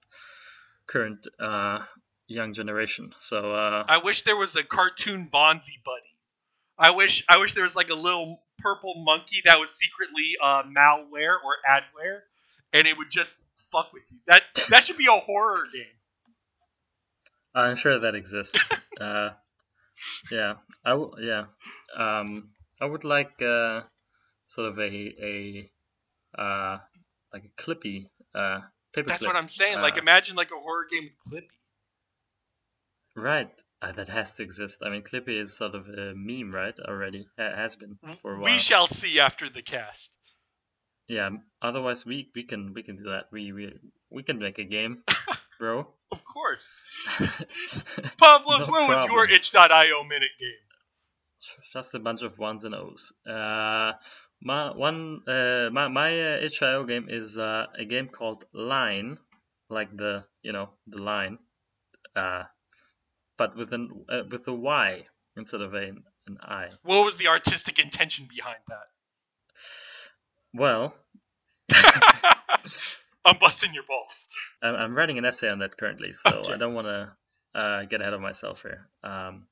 current uh young generation. So uh I wish there was a cartoon Bonzi buddy. I wish I wish there was like a little purple monkey that was secretly uh, malware or adware, and it would just fuck with you. That that should be a horror game. I'm sure that exists. uh, yeah, I w- yeah. Um, I would like uh, sort of a a uh, like a clippy uh. That's clip. what I'm saying. Like Uh, imagine like a horror game with Clippy. Right, uh, that has to exist. I mean, Clippy is sort of a meme, right? Already ha- has been for a while. We shall see after the cast. yeah. Otherwise, we we can we can do that. We we we can make a game, bro. Of course. Pavlos, No what was your itch.io minute game? just a bunch of ones and O's. Uh, my one, uh, my my uh, itch.io game is uh, a game called Line, like the you know the line, uh, but with an uh, with a Y instead of a, an I. What was the artistic intention behind that? Well, I'm busting your balls. I'm, I'm writing an essay on that currently, so Okay. I don't want to uh, get ahead of myself here. Um,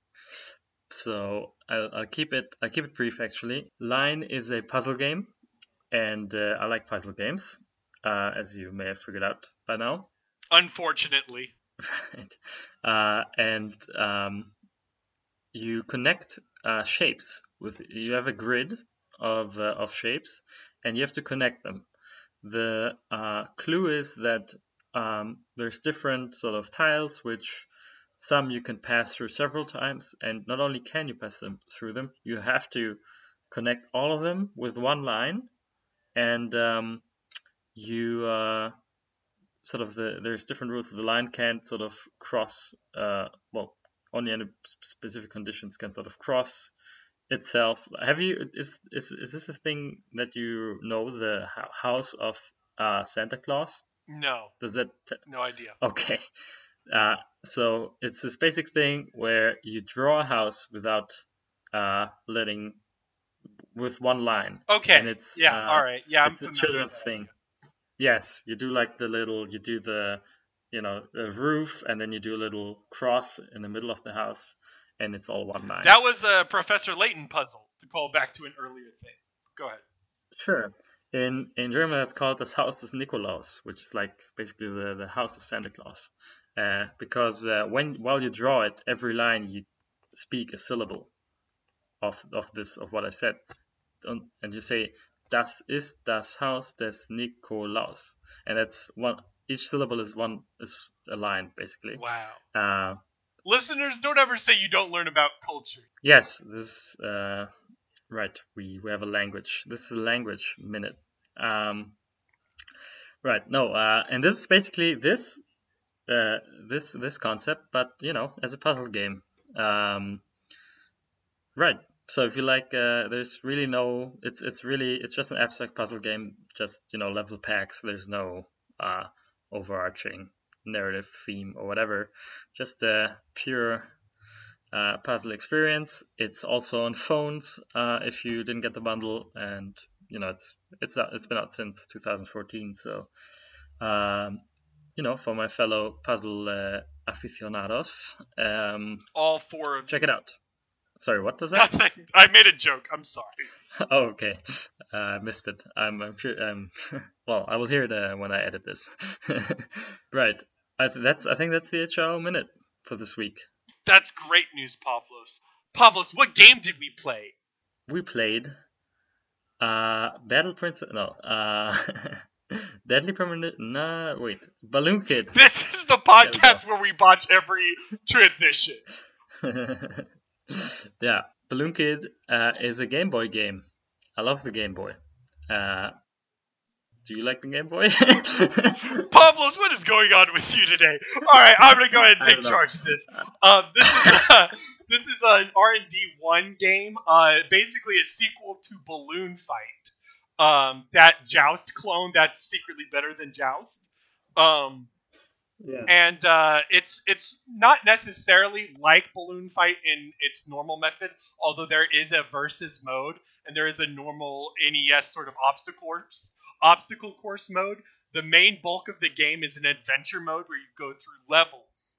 so I'll, I'll keep it. I'll keep it brief. Actually, Line is a puzzle game, and uh, I like puzzle games, uh, as you may have figured out by now. Unfortunately. Right. Uh, and um, you connect uh, shapes with. You have a grid of uh, of shapes, and you have to connect them. The uh, clue is that um, there's different sort of tiles, which some you can pass through several times, and not only can you pass them through them, you have to connect all of them with one line, and um, you uh, sort of the there's different rules. The line can't sort of cross. Uh, well, only under specific conditions can sort of cross itself. Have you is is is this a thing that you know the house of uh, Santa Claus? No. Does that No idea. okay? Uh, so it's this basic thing where you draw a house without uh, letting with one line. Okay. And it's, yeah. uh, all right. Yeah. I'm it's a children's thing. Yes, you do like the little, you do the, you know, the roof, and then you do a little cross in the middle of the house, and it's all one line. That was a Professor Layton puzzle to call back to an earlier thing. Go ahead. Sure. In in German, that's called das Haus des Nikolaus, which is like basically the, the house of Santa Claus. Uh, because uh, when while you draw it, every line you speak a syllable of of this of what I said, Don't- and you say Das ist das Haus des Nikolaus, and that's one. Each syllable is one is a line basically. Wow. Uh, Listeners, don't ever say you don't learn about culture. yes, this uh, right. We we have a language. This is a language minute. Um, right. No. Uh, and this is basically this uh, this this concept, but you know, as a puzzle game. Um, right. So if you like, uh, there's really no. It's it's really it's just an abstract puzzle game. Just you know, level packs. There's no uh, overarching narrative theme or whatever. Just a pure uh, puzzle experience. It's also on phones uh, if you didn't get the bundle, and you know it's it's it's been out since 2014. So um, you know, for my fellow puzzle uh, aficionados, um, All four of check it out. Sorry, what was that? Nothing. I made a joke. I'm sorry. oh, okay. Uh, I missed it. I'm, I'm sure. Um, well, I will hear it uh, when I edit this. right. I th- that's. I think that's the itch.io minute for this week. That's great news, Pavlos. Pavlos, what game did we play? We played uh, Battle Prince. No. Uh, Deadly Premonition. Nah, wait. Balloon Kid. This is the podcast where we botch every transition. yeah, Balloon Kid uh, is a Game Boy game. I love the Game Boy. Uh, do you like the Game Boy? Pavlos, what is going on with you today? All right, I'm gonna go ahead and take charge of this. Um, this is a, this is an R and D one game. Uh, basically a sequel to Balloon Fight. Um, that Joust clone that's secretly better than Joust. Um, yeah. and uh, it's it's not necessarily like Balloon Fight in its normal method, although there is a versus mode and there is a normal NES sort of obstacle course obstacle course mode. The main bulk of the game is an adventure mode where you go through levels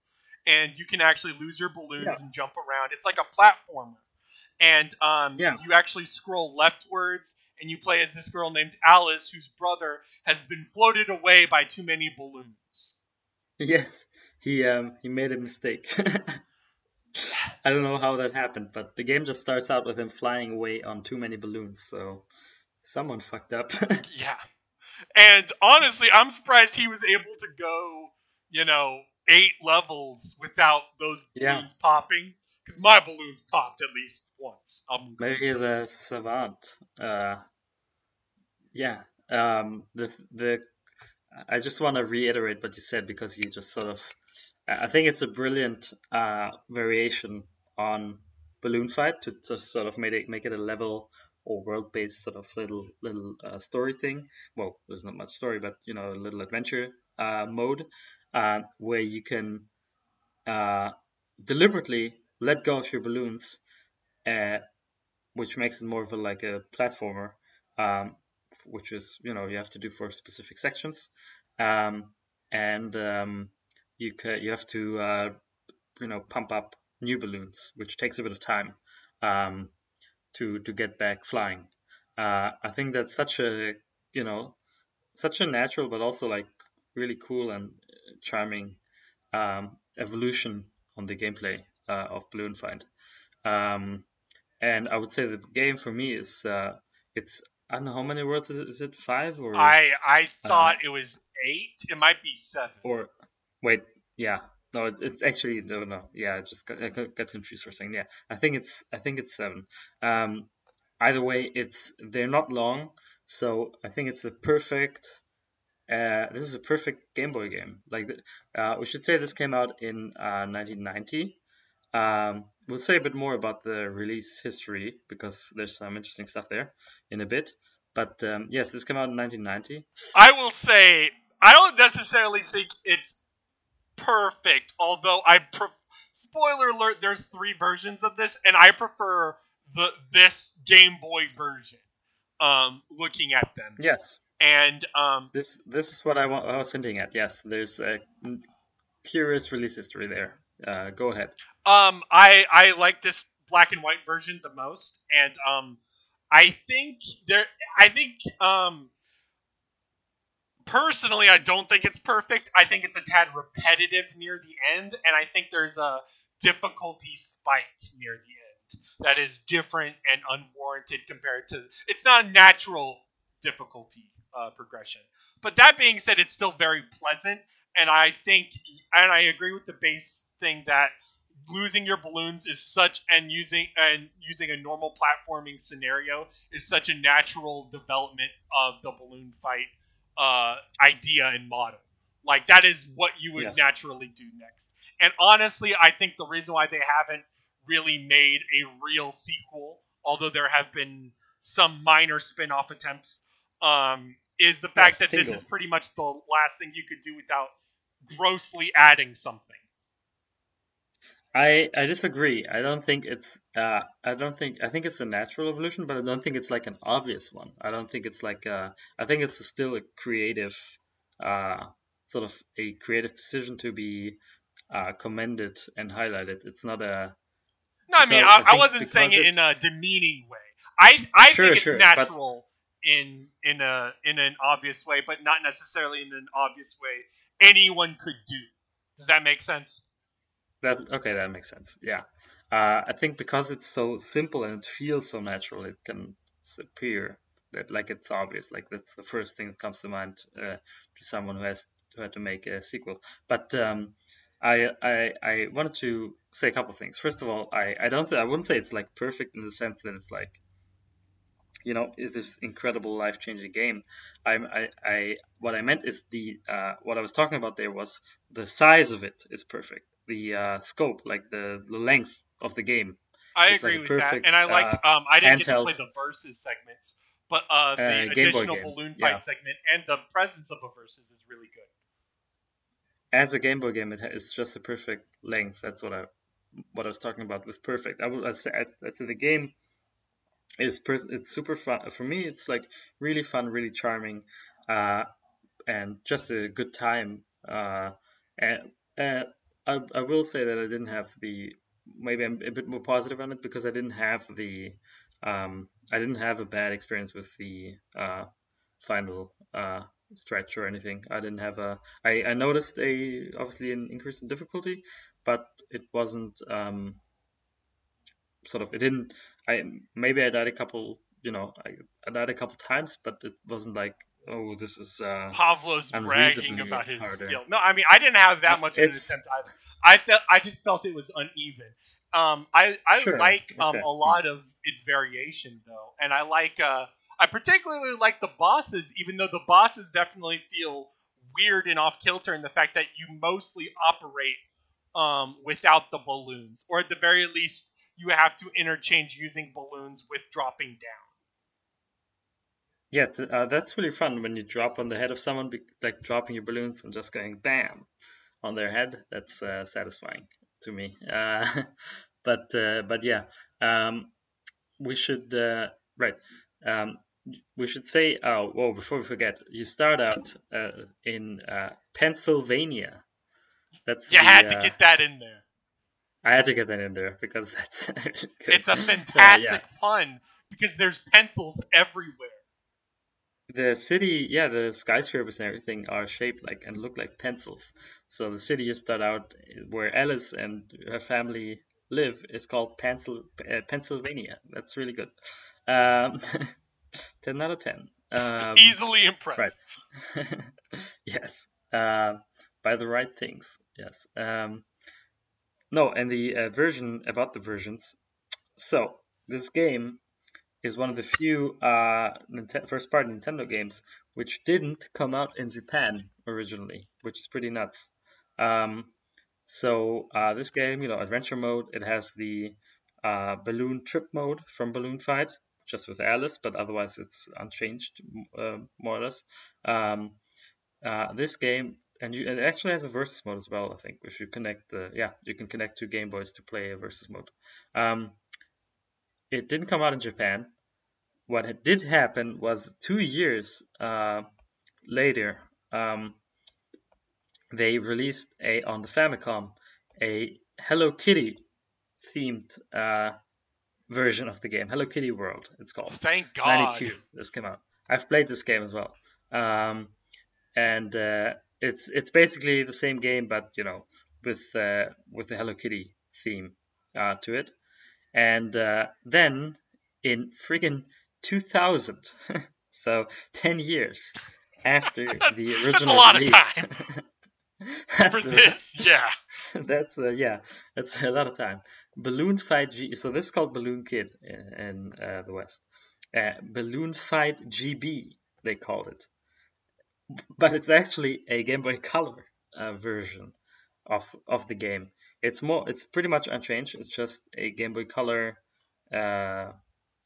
and you can actually lose your balloons Yeah. and jump around. It's like a platformer, and um, Yeah. you actually scroll leftwards. And you play as this girl named Alice, whose brother has been floated away by too many balloons. Yes, he um he made a mistake. I don't know how that happened, but the game just starts out with him flying away on too many balloons. So someone fucked up. Yeah. And honestly, I'm surprised he was able to go, you know, eight levels without those Yeah. balloons popping. Because my balloons popped at least once. Um, Maybe he's a savant. Uh, yeah. Um, the the I just want to reiterate what you said because you just sort of I I think it's a brilliant uh, variation on Balloon Fight to just sort of make it make it a level or world based sort of little little uh, story thing. Well, there's not much story, but you know, a little adventure uh, mode uh, where you can uh, deliberately let go of your balloons, uh, which makes it more of a like a platformer, um, which is you know you have to do for specific sections, um, and um, you ca- you have to uh, you know pump up new balloons, which takes a bit of time um, to to get back flying. Uh, I think that's such a you know such a natural but also like really cool and charming um, evolution on the gameplay uh, of Balloon Fight. Um, and I would say the game for me is uh, it's I don't know how many words is it, is it five or? I I thought it was eight. It might be seven. or wait yeah. No it's, it's actually no no yeah I just got, I got confused for a second. Yeah I think it's I think it's seven. Um either way it's they're not long. So I think it's a perfect uh this is a perfect Game Boy game. Like uh, we should say this came out in uh, 1990 um we'll say a bit more about the release history because there's some interesting stuff there in a bit but um, yes this came out in 1990 I will say I don't necessarily think it's perfect. Although I pref- spoiler alert, there's three versions of this, and I prefer the this Game Boy version. Um, looking at them, yes and um, This this is what I, wa- I was hinting at. Yes, there's a curious release history there. Uh, go ahead. Um, I I like this black and white version the most, and um, I think there. I think um, personally, I don't think it's perfect. I think it's a tad repetitive near the end, and I think there's a difficulty spike near the end that is different and unwarranted compared to. It's not a natural difficulty uh, progression. But that being said, it's still very pleasant, and I think, and I agree with the base thing that losing your balloons is such and using and using a normal platforming scenario is such a natural development of the balloon fight uh, idea and model. Like that is what you would Yes. naturally do next. And honestly, I think the reason why they haven't really made a real sequel, although there have been some minor spin-off attempts, um, is the fact Yes, that this is pretty much the last thing you could do without grossly adding something. I I disagree. I don't think it's uh I don't think I think it's a natural evolution, but I don't think it's like an obvious one. I don't think it's like uh I think it's still a creative uh sort of a creative decision to be uh commended and highlighted. It's not a No, I mean, I I, I wasn't saying it in a demeaning way. I I Sure, think it's sure, but- natural in in a in an obvious way, but not necessarily in an obvious way anyone could do. Does that make sense? That okay, that makes sense. Yeah, uh, I think because it's so simple and it feels so natural, it can appear that like it's obvious. Like that's the first thing that comes to mind uh, to someone who has who had to make a sequel. But um, I, I I wanted to say a couple things. First of all, I I don't I wouldn't say it's like perfect in the sense that it's like you know this incredible life changing game. I'm I, I what I meant is the uh, what I was talking about there was the size of it is perfect. The uh, scope, like the, the length of the game. I It's agree a with perfect, that, and I like. um, I didn't get to play the versus segments, but uh, the Uh, additional balloon fight yeah. segment and the presence of a versus is really good. As a Game Boy game, it's just a perfect length. That's what I what I was talking about with perfect. I would I'd say, I'd- I'd say the game is pers- it's super fun for me. It's like really fun, really charming, uh, and just a good time. Uh, and uh, I, I will say that I didn't have the maybe I'm a bit more positive on it because I didn't have the um, I didn't have a bad experience with the uh, final uh, stretch or anything. I didn't have a I, I noticed a obviously an increase in difficulty, but it wasn't um, sort of it didn't I maybe I died a couple you know I, I died a couple times, but it wasn't like oh this is uh, Pavlo's bragging about his harder. skill. No, I mean I didn't have that much of an attempt either. I felt I just felt it was uneven. Um, I I Sure, like um, okay. a lot of its variation though, and I like uh, I particularly like the bosses, even though the bosses definitely feel weird and off kilter in the fact that you mostly operate um, without the balloons, or at the very least you have to interchange using balloons with dropping down. Yeah, th- uh, that's really fun when you drop on the head of someone, be- like dropping your balloons and just going bam on their head. That's uh, satisfying to me. Uh, but uh, but yeah, um, we should uh, right. Um, we should say. Oh, well Before we forget, you start out uh, in uh, Pennsylvania. That's You the, had to get that in there. I had to get that in there because that's. It's a fantastic yeah. pun because there's pencils everywhere. The city, yeah, the skyscrapers and everything are shaped like and look like pencils. So the city you start out where Alice and her family live is called Pencil, uh, Pennsylvania. That's really good. Um, 10 out of 10. Um, Easily impressed. right. yes. Uh, by the right things. Yes. Um, no, and the uh, version about the versions. So this game is one of the few uh, Ninte- first-party Nintendo games which didn't come out in Japan originally, which is pretty nuts. Um, so uh, this game, you know, adventure mode, it has the uh, balloon trip mode from Balloon Fight, just with Alice, but otherwise it's unchanged, uh, more or less. Um, uh, this game, and you, it actually has a versus mode as well. I think if you connect the, yeah, you can connect two Game Boys to play a versus mode. Um, it didn't come out in Japan. What did happen was two years uh, later, um, they released a on the Famicom a Hello Kitty themed uh, version of the game, Hello Kitty World. It's called. Thank God. 92 this came out i've played this game as well um, and uh, it's it's basically the same game but you know with uh, with the hello kitty theme uh, to it and uh, then in freaking 2000 So ten years after the original That's a lot release. of time That's for this. Yeah. that's uh, yeah, that's a lot of time. Balloon Fight G. So this is called Balloon Kid in, in uh, the West. Uh, Balloon Fight GB they called it, but it's actually a Game Boy Color uh, version of of the game. It's more. It's pretty much unchanged. It's just a Game Boy Color. Uh,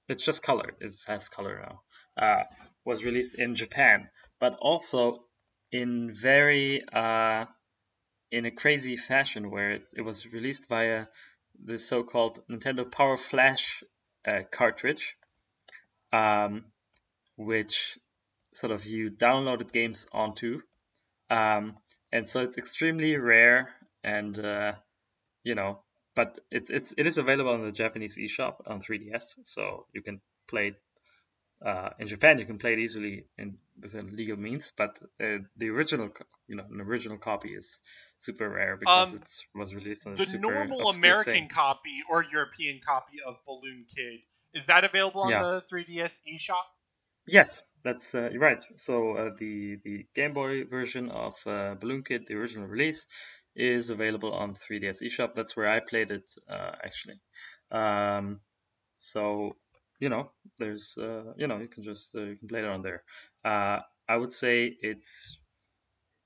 it's just color. It has color now. Uh, was released in Japan, but also in very uh, in a crazy fashion where it, it was released via the so-called Nintendo Power Flash uh, cartridge, um, which sort of you downloaded games onto, um, and so it's extremely rare and uh, you know, but it's it's it is available on the Japanese eShop on 3DS, so you can play it. Uh, in Japan, you can play it easily in within legal means, but uh, the original, you know, an original copy is super rare because Um, it was released on The super normal American thing. copy or European copy of Balloon Kid is that available on Yeah. the 3DS eShop? Yes, that's uh, right. So uh, the the Game Boy version of uh, Balloon Kid, the original release, is available on 3DS eShop. That's where I played it uh, actually. Um, so you know, there's uh, you know you can just uh, you can play it on there. Uh, I would say it's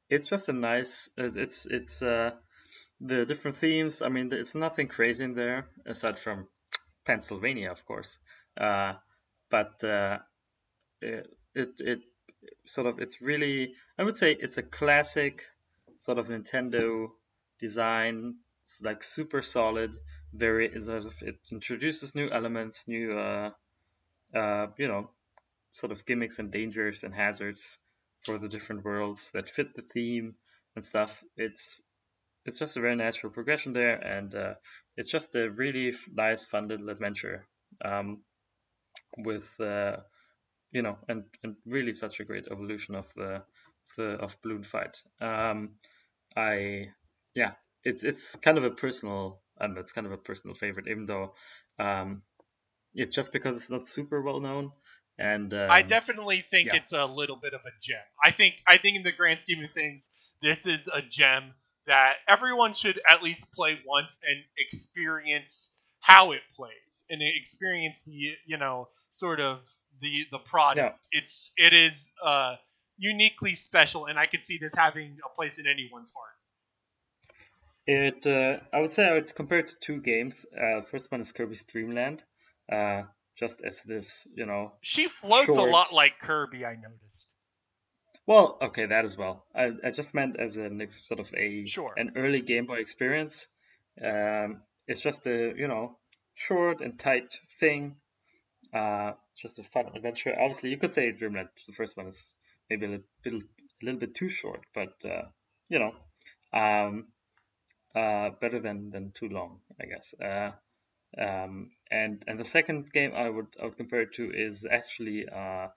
it's just a nice it's it's, it's uh, the different themes. I mean, it's nothing crazy in there aside from Pennsylvania, of course. Uh, but uh, it, it it sort of it's really I would say it's a classic sort of Nintendo design. It's like super solid. Very it sort of it introduces new elements, new uh, uh, you know, sort of gimmicks and dangers and hazards for the different worlds that fit the theme and stuff. It's it's just a very natural progression there, and uh, it's just a really nice, fun little adventure. Um, with uh, you know, and and really such a great evolution of the, the of Balloon Fight. Um, I yeah, it's it's kind of a personal and it's kind of a personal favorite, even though um, it's just because it's not super well known. And um, I definitely think yeah. it's a little bit of a gem. I think I think in the grand scheme of things, this is a gem that everyone should at least play once and experience how it plays and experience the you know sort of the the product. It's it is uh, uniquely special, and I could see this having a place in anyone's heart. It, uh, I would say I would compare it to two games. Uh, first one is Kirby's Dream Land, uh, just as this, you know. She floats Short. a lot like Kirby. I noticed. Well, okay, that as well. I, I just meant as an ex- sort of a Sure. an early Game Boy experience. Um, it's just a you know short and tight thing. Uh, just a fun adventure. Obviously, you could say Dreamland. The first one is maybe a little, little, a little bit too short, but uh, you know, um, uh, better than than too long, I guess. Uh, um, and and the second game I would I would compare it to is actually uh,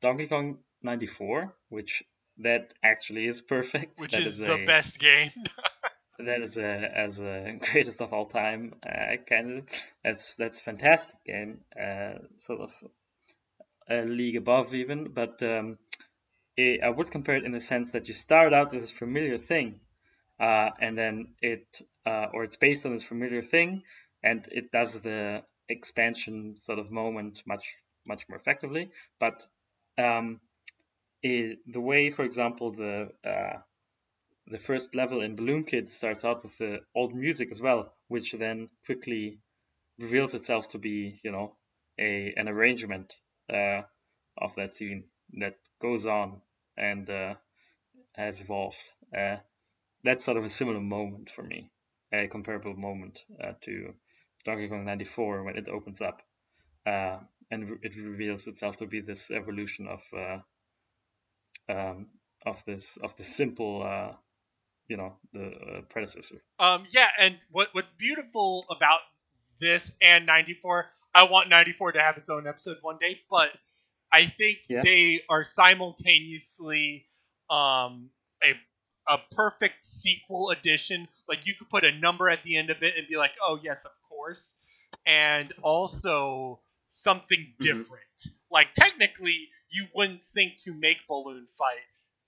Donkey Kong 94, which that actually is perfect. Which That is, is the a- best game. that is a as a greatest of all time uh, kind of that's that's a fantastic game uh, sort of a league above even but um, it, I would compare it in the sense that you start out with this familiar thing uh, and then it uh, or it's based on this familiar thing and it does the expansion sort of moment much much more effectively. But um, it, the way for example the uh, the first level in Balloon Kid starts out with the old music as well, which then quickly reveals itself to be, you know, a an arrangement uh, of that theme that goes on and uh, has evolved. Uh, that's sort of a similar moment for me, a comparable moment uh, to Donkey Kong 94 when it opens up uh, and it reveals itself to be this evolution of uh, um, of this of the simple uh, you know the predecessor. Um, yeah, and what what's beautiful about this and 94, I want 94 to have its own episode one day, but I think Yeah. they are simultaneously um, a a perfect sequel edition. Like you could put a number at the end of it and be like, "Oh yes, of course," and also something different. Like technically, you wouldn't think to make Balloon Fight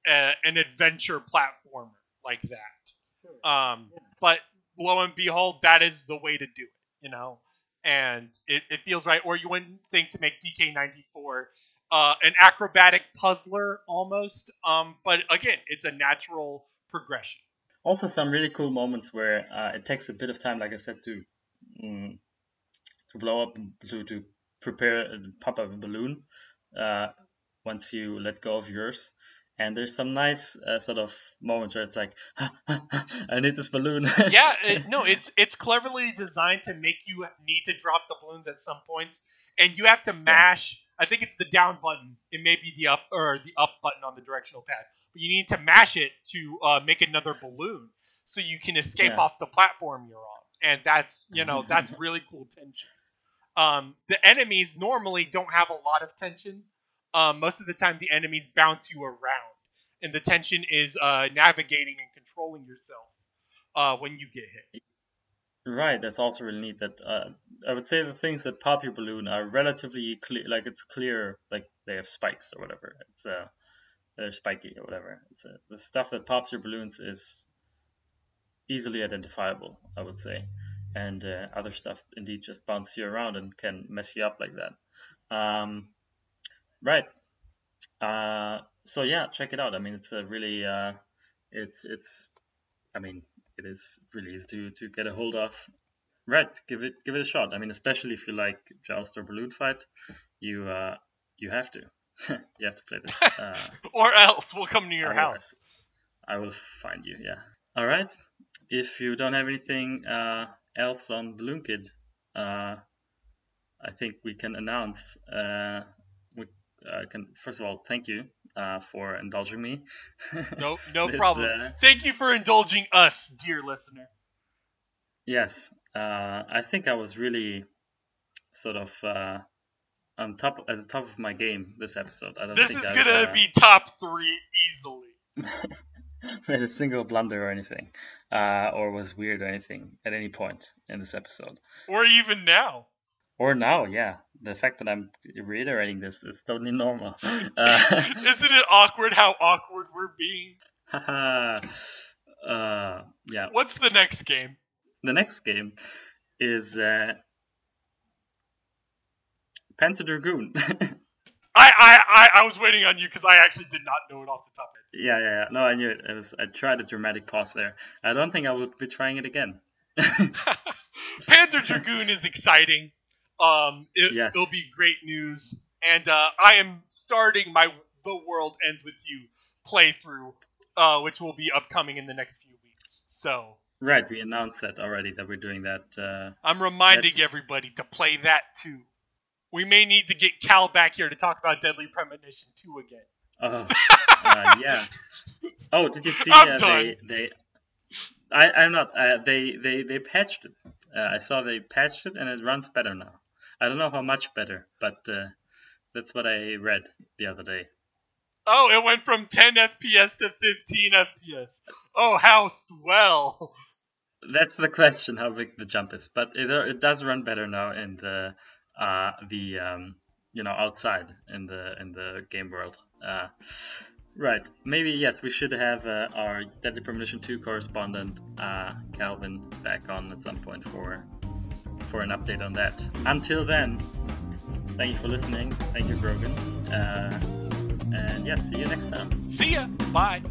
uh, an adventure platformer like that. Um, but lo and behold, that is the way to do it, you know, and it, it feels right. Or you wouldn't think to make DK94 uh, an acrobatic puzzler almost. Um, but again, it's a natural progression. Also, some really cool moments where uh, it takes a bit of time, like I said, to mm, to blow up to to prepare uh, pop up a balloon uh, once you let go of yours. And there's some nice uh, sort of moments where it's like, I need this balloon. yeah, it, no, it's it's cleverly designed to make you need to drop the balloons at some points, and you have to mash. I think it's the down button. It may be the up or the up button on the directional pad, but you need to mash it to uh, make another balloon so you can escape Yeah. off the platform you're on, and that's you know that's really cool tension. Um, the enemies normally don't have a lot of tension. Um, most of the time, the enemies bounce you around, and the tension is uh, navigating and controlling yourself uh, when you get hit. Right, that's also really neat. That uh, I would say the things that pop your balloon are relatively clear, like it's clear, like they have spikes or whatever. It's uh, they're spiky or whatever. It's uh, the stuff that pops your balloons is easily identifiable, I would say, and uh, other stuff indeed just bounce you around and can mess you up like that. Um, right. Uh, so yeah, check it out. I mean, it's a really, uh, it's it's, I mean, it is really easy to, to get a hold of. Right, give it give it a shot. I mean, especially if you like Joust or Balloon Fight, you uh you have to you have to play this. Uh, Or else we'll come to your house. I will find you. Yeah. All right. If you don't have anything uh, else on Balloon Kid, uh, I think we can announce. Uh, we uh, can first of all thank you uh, for indulging me. No, no This, problem. uh, Thank you for indulging us, dear listener. Yes, uh, I think I was really sort of uh, on top at the top of my game this episode. I don't This think is I've, gonna be top three easily. made a single blunder or anything, uh, or was weird or anything at any point in this episode. Or even now. Or now, yeah. The fact that I'm reiterating this is totally normal. Uh, Isn't it awkward how awkward we're being? uh, yeah. What's the next game? The next game is uh, Panzer Dragoon. I, I, I, I was waiting on you because I actually did not know it off the top of my yeah, yeah, yeah. No, I knew it. it was, I tried a dramatic pause there. I don't think I would be trying it again. Panzer Dragoon is exciting. Um, it, Yes. It'll be great news. And uh, I am starting my The World Ends With You playthrough, uh, which will be upcoming in the next few weeks. So Right, we announced that already that we're doing that. Uh, I'm reminding That's- everybody to play that too. We may need to get Cal back here to talk about Deadly Premonition 2 again. Oh, uh, yeah. Oh, did you see? Uh. They, they, I, I'm not. Uh, they, they, they patched it. Uh, I saw they patched it, and it runs better now. I don't know how much better, but uh, that's what I read the other day. Oh, it went from 10 FPS to 15 FPS. Oh, how swell! That's the question, how big the jump is. But it, uh, it does run better now in the, uh, the, um, you know, outside in the in the game world. Uh, right. Maybe yes, we should have uh, our Deadly Premonition 2 correspondent uh, Calvin back on at some point for for an update on that. Until then, thank you for listening. Thank you, Brogan. Uh, and yeah, see you next time. See ya. Bye.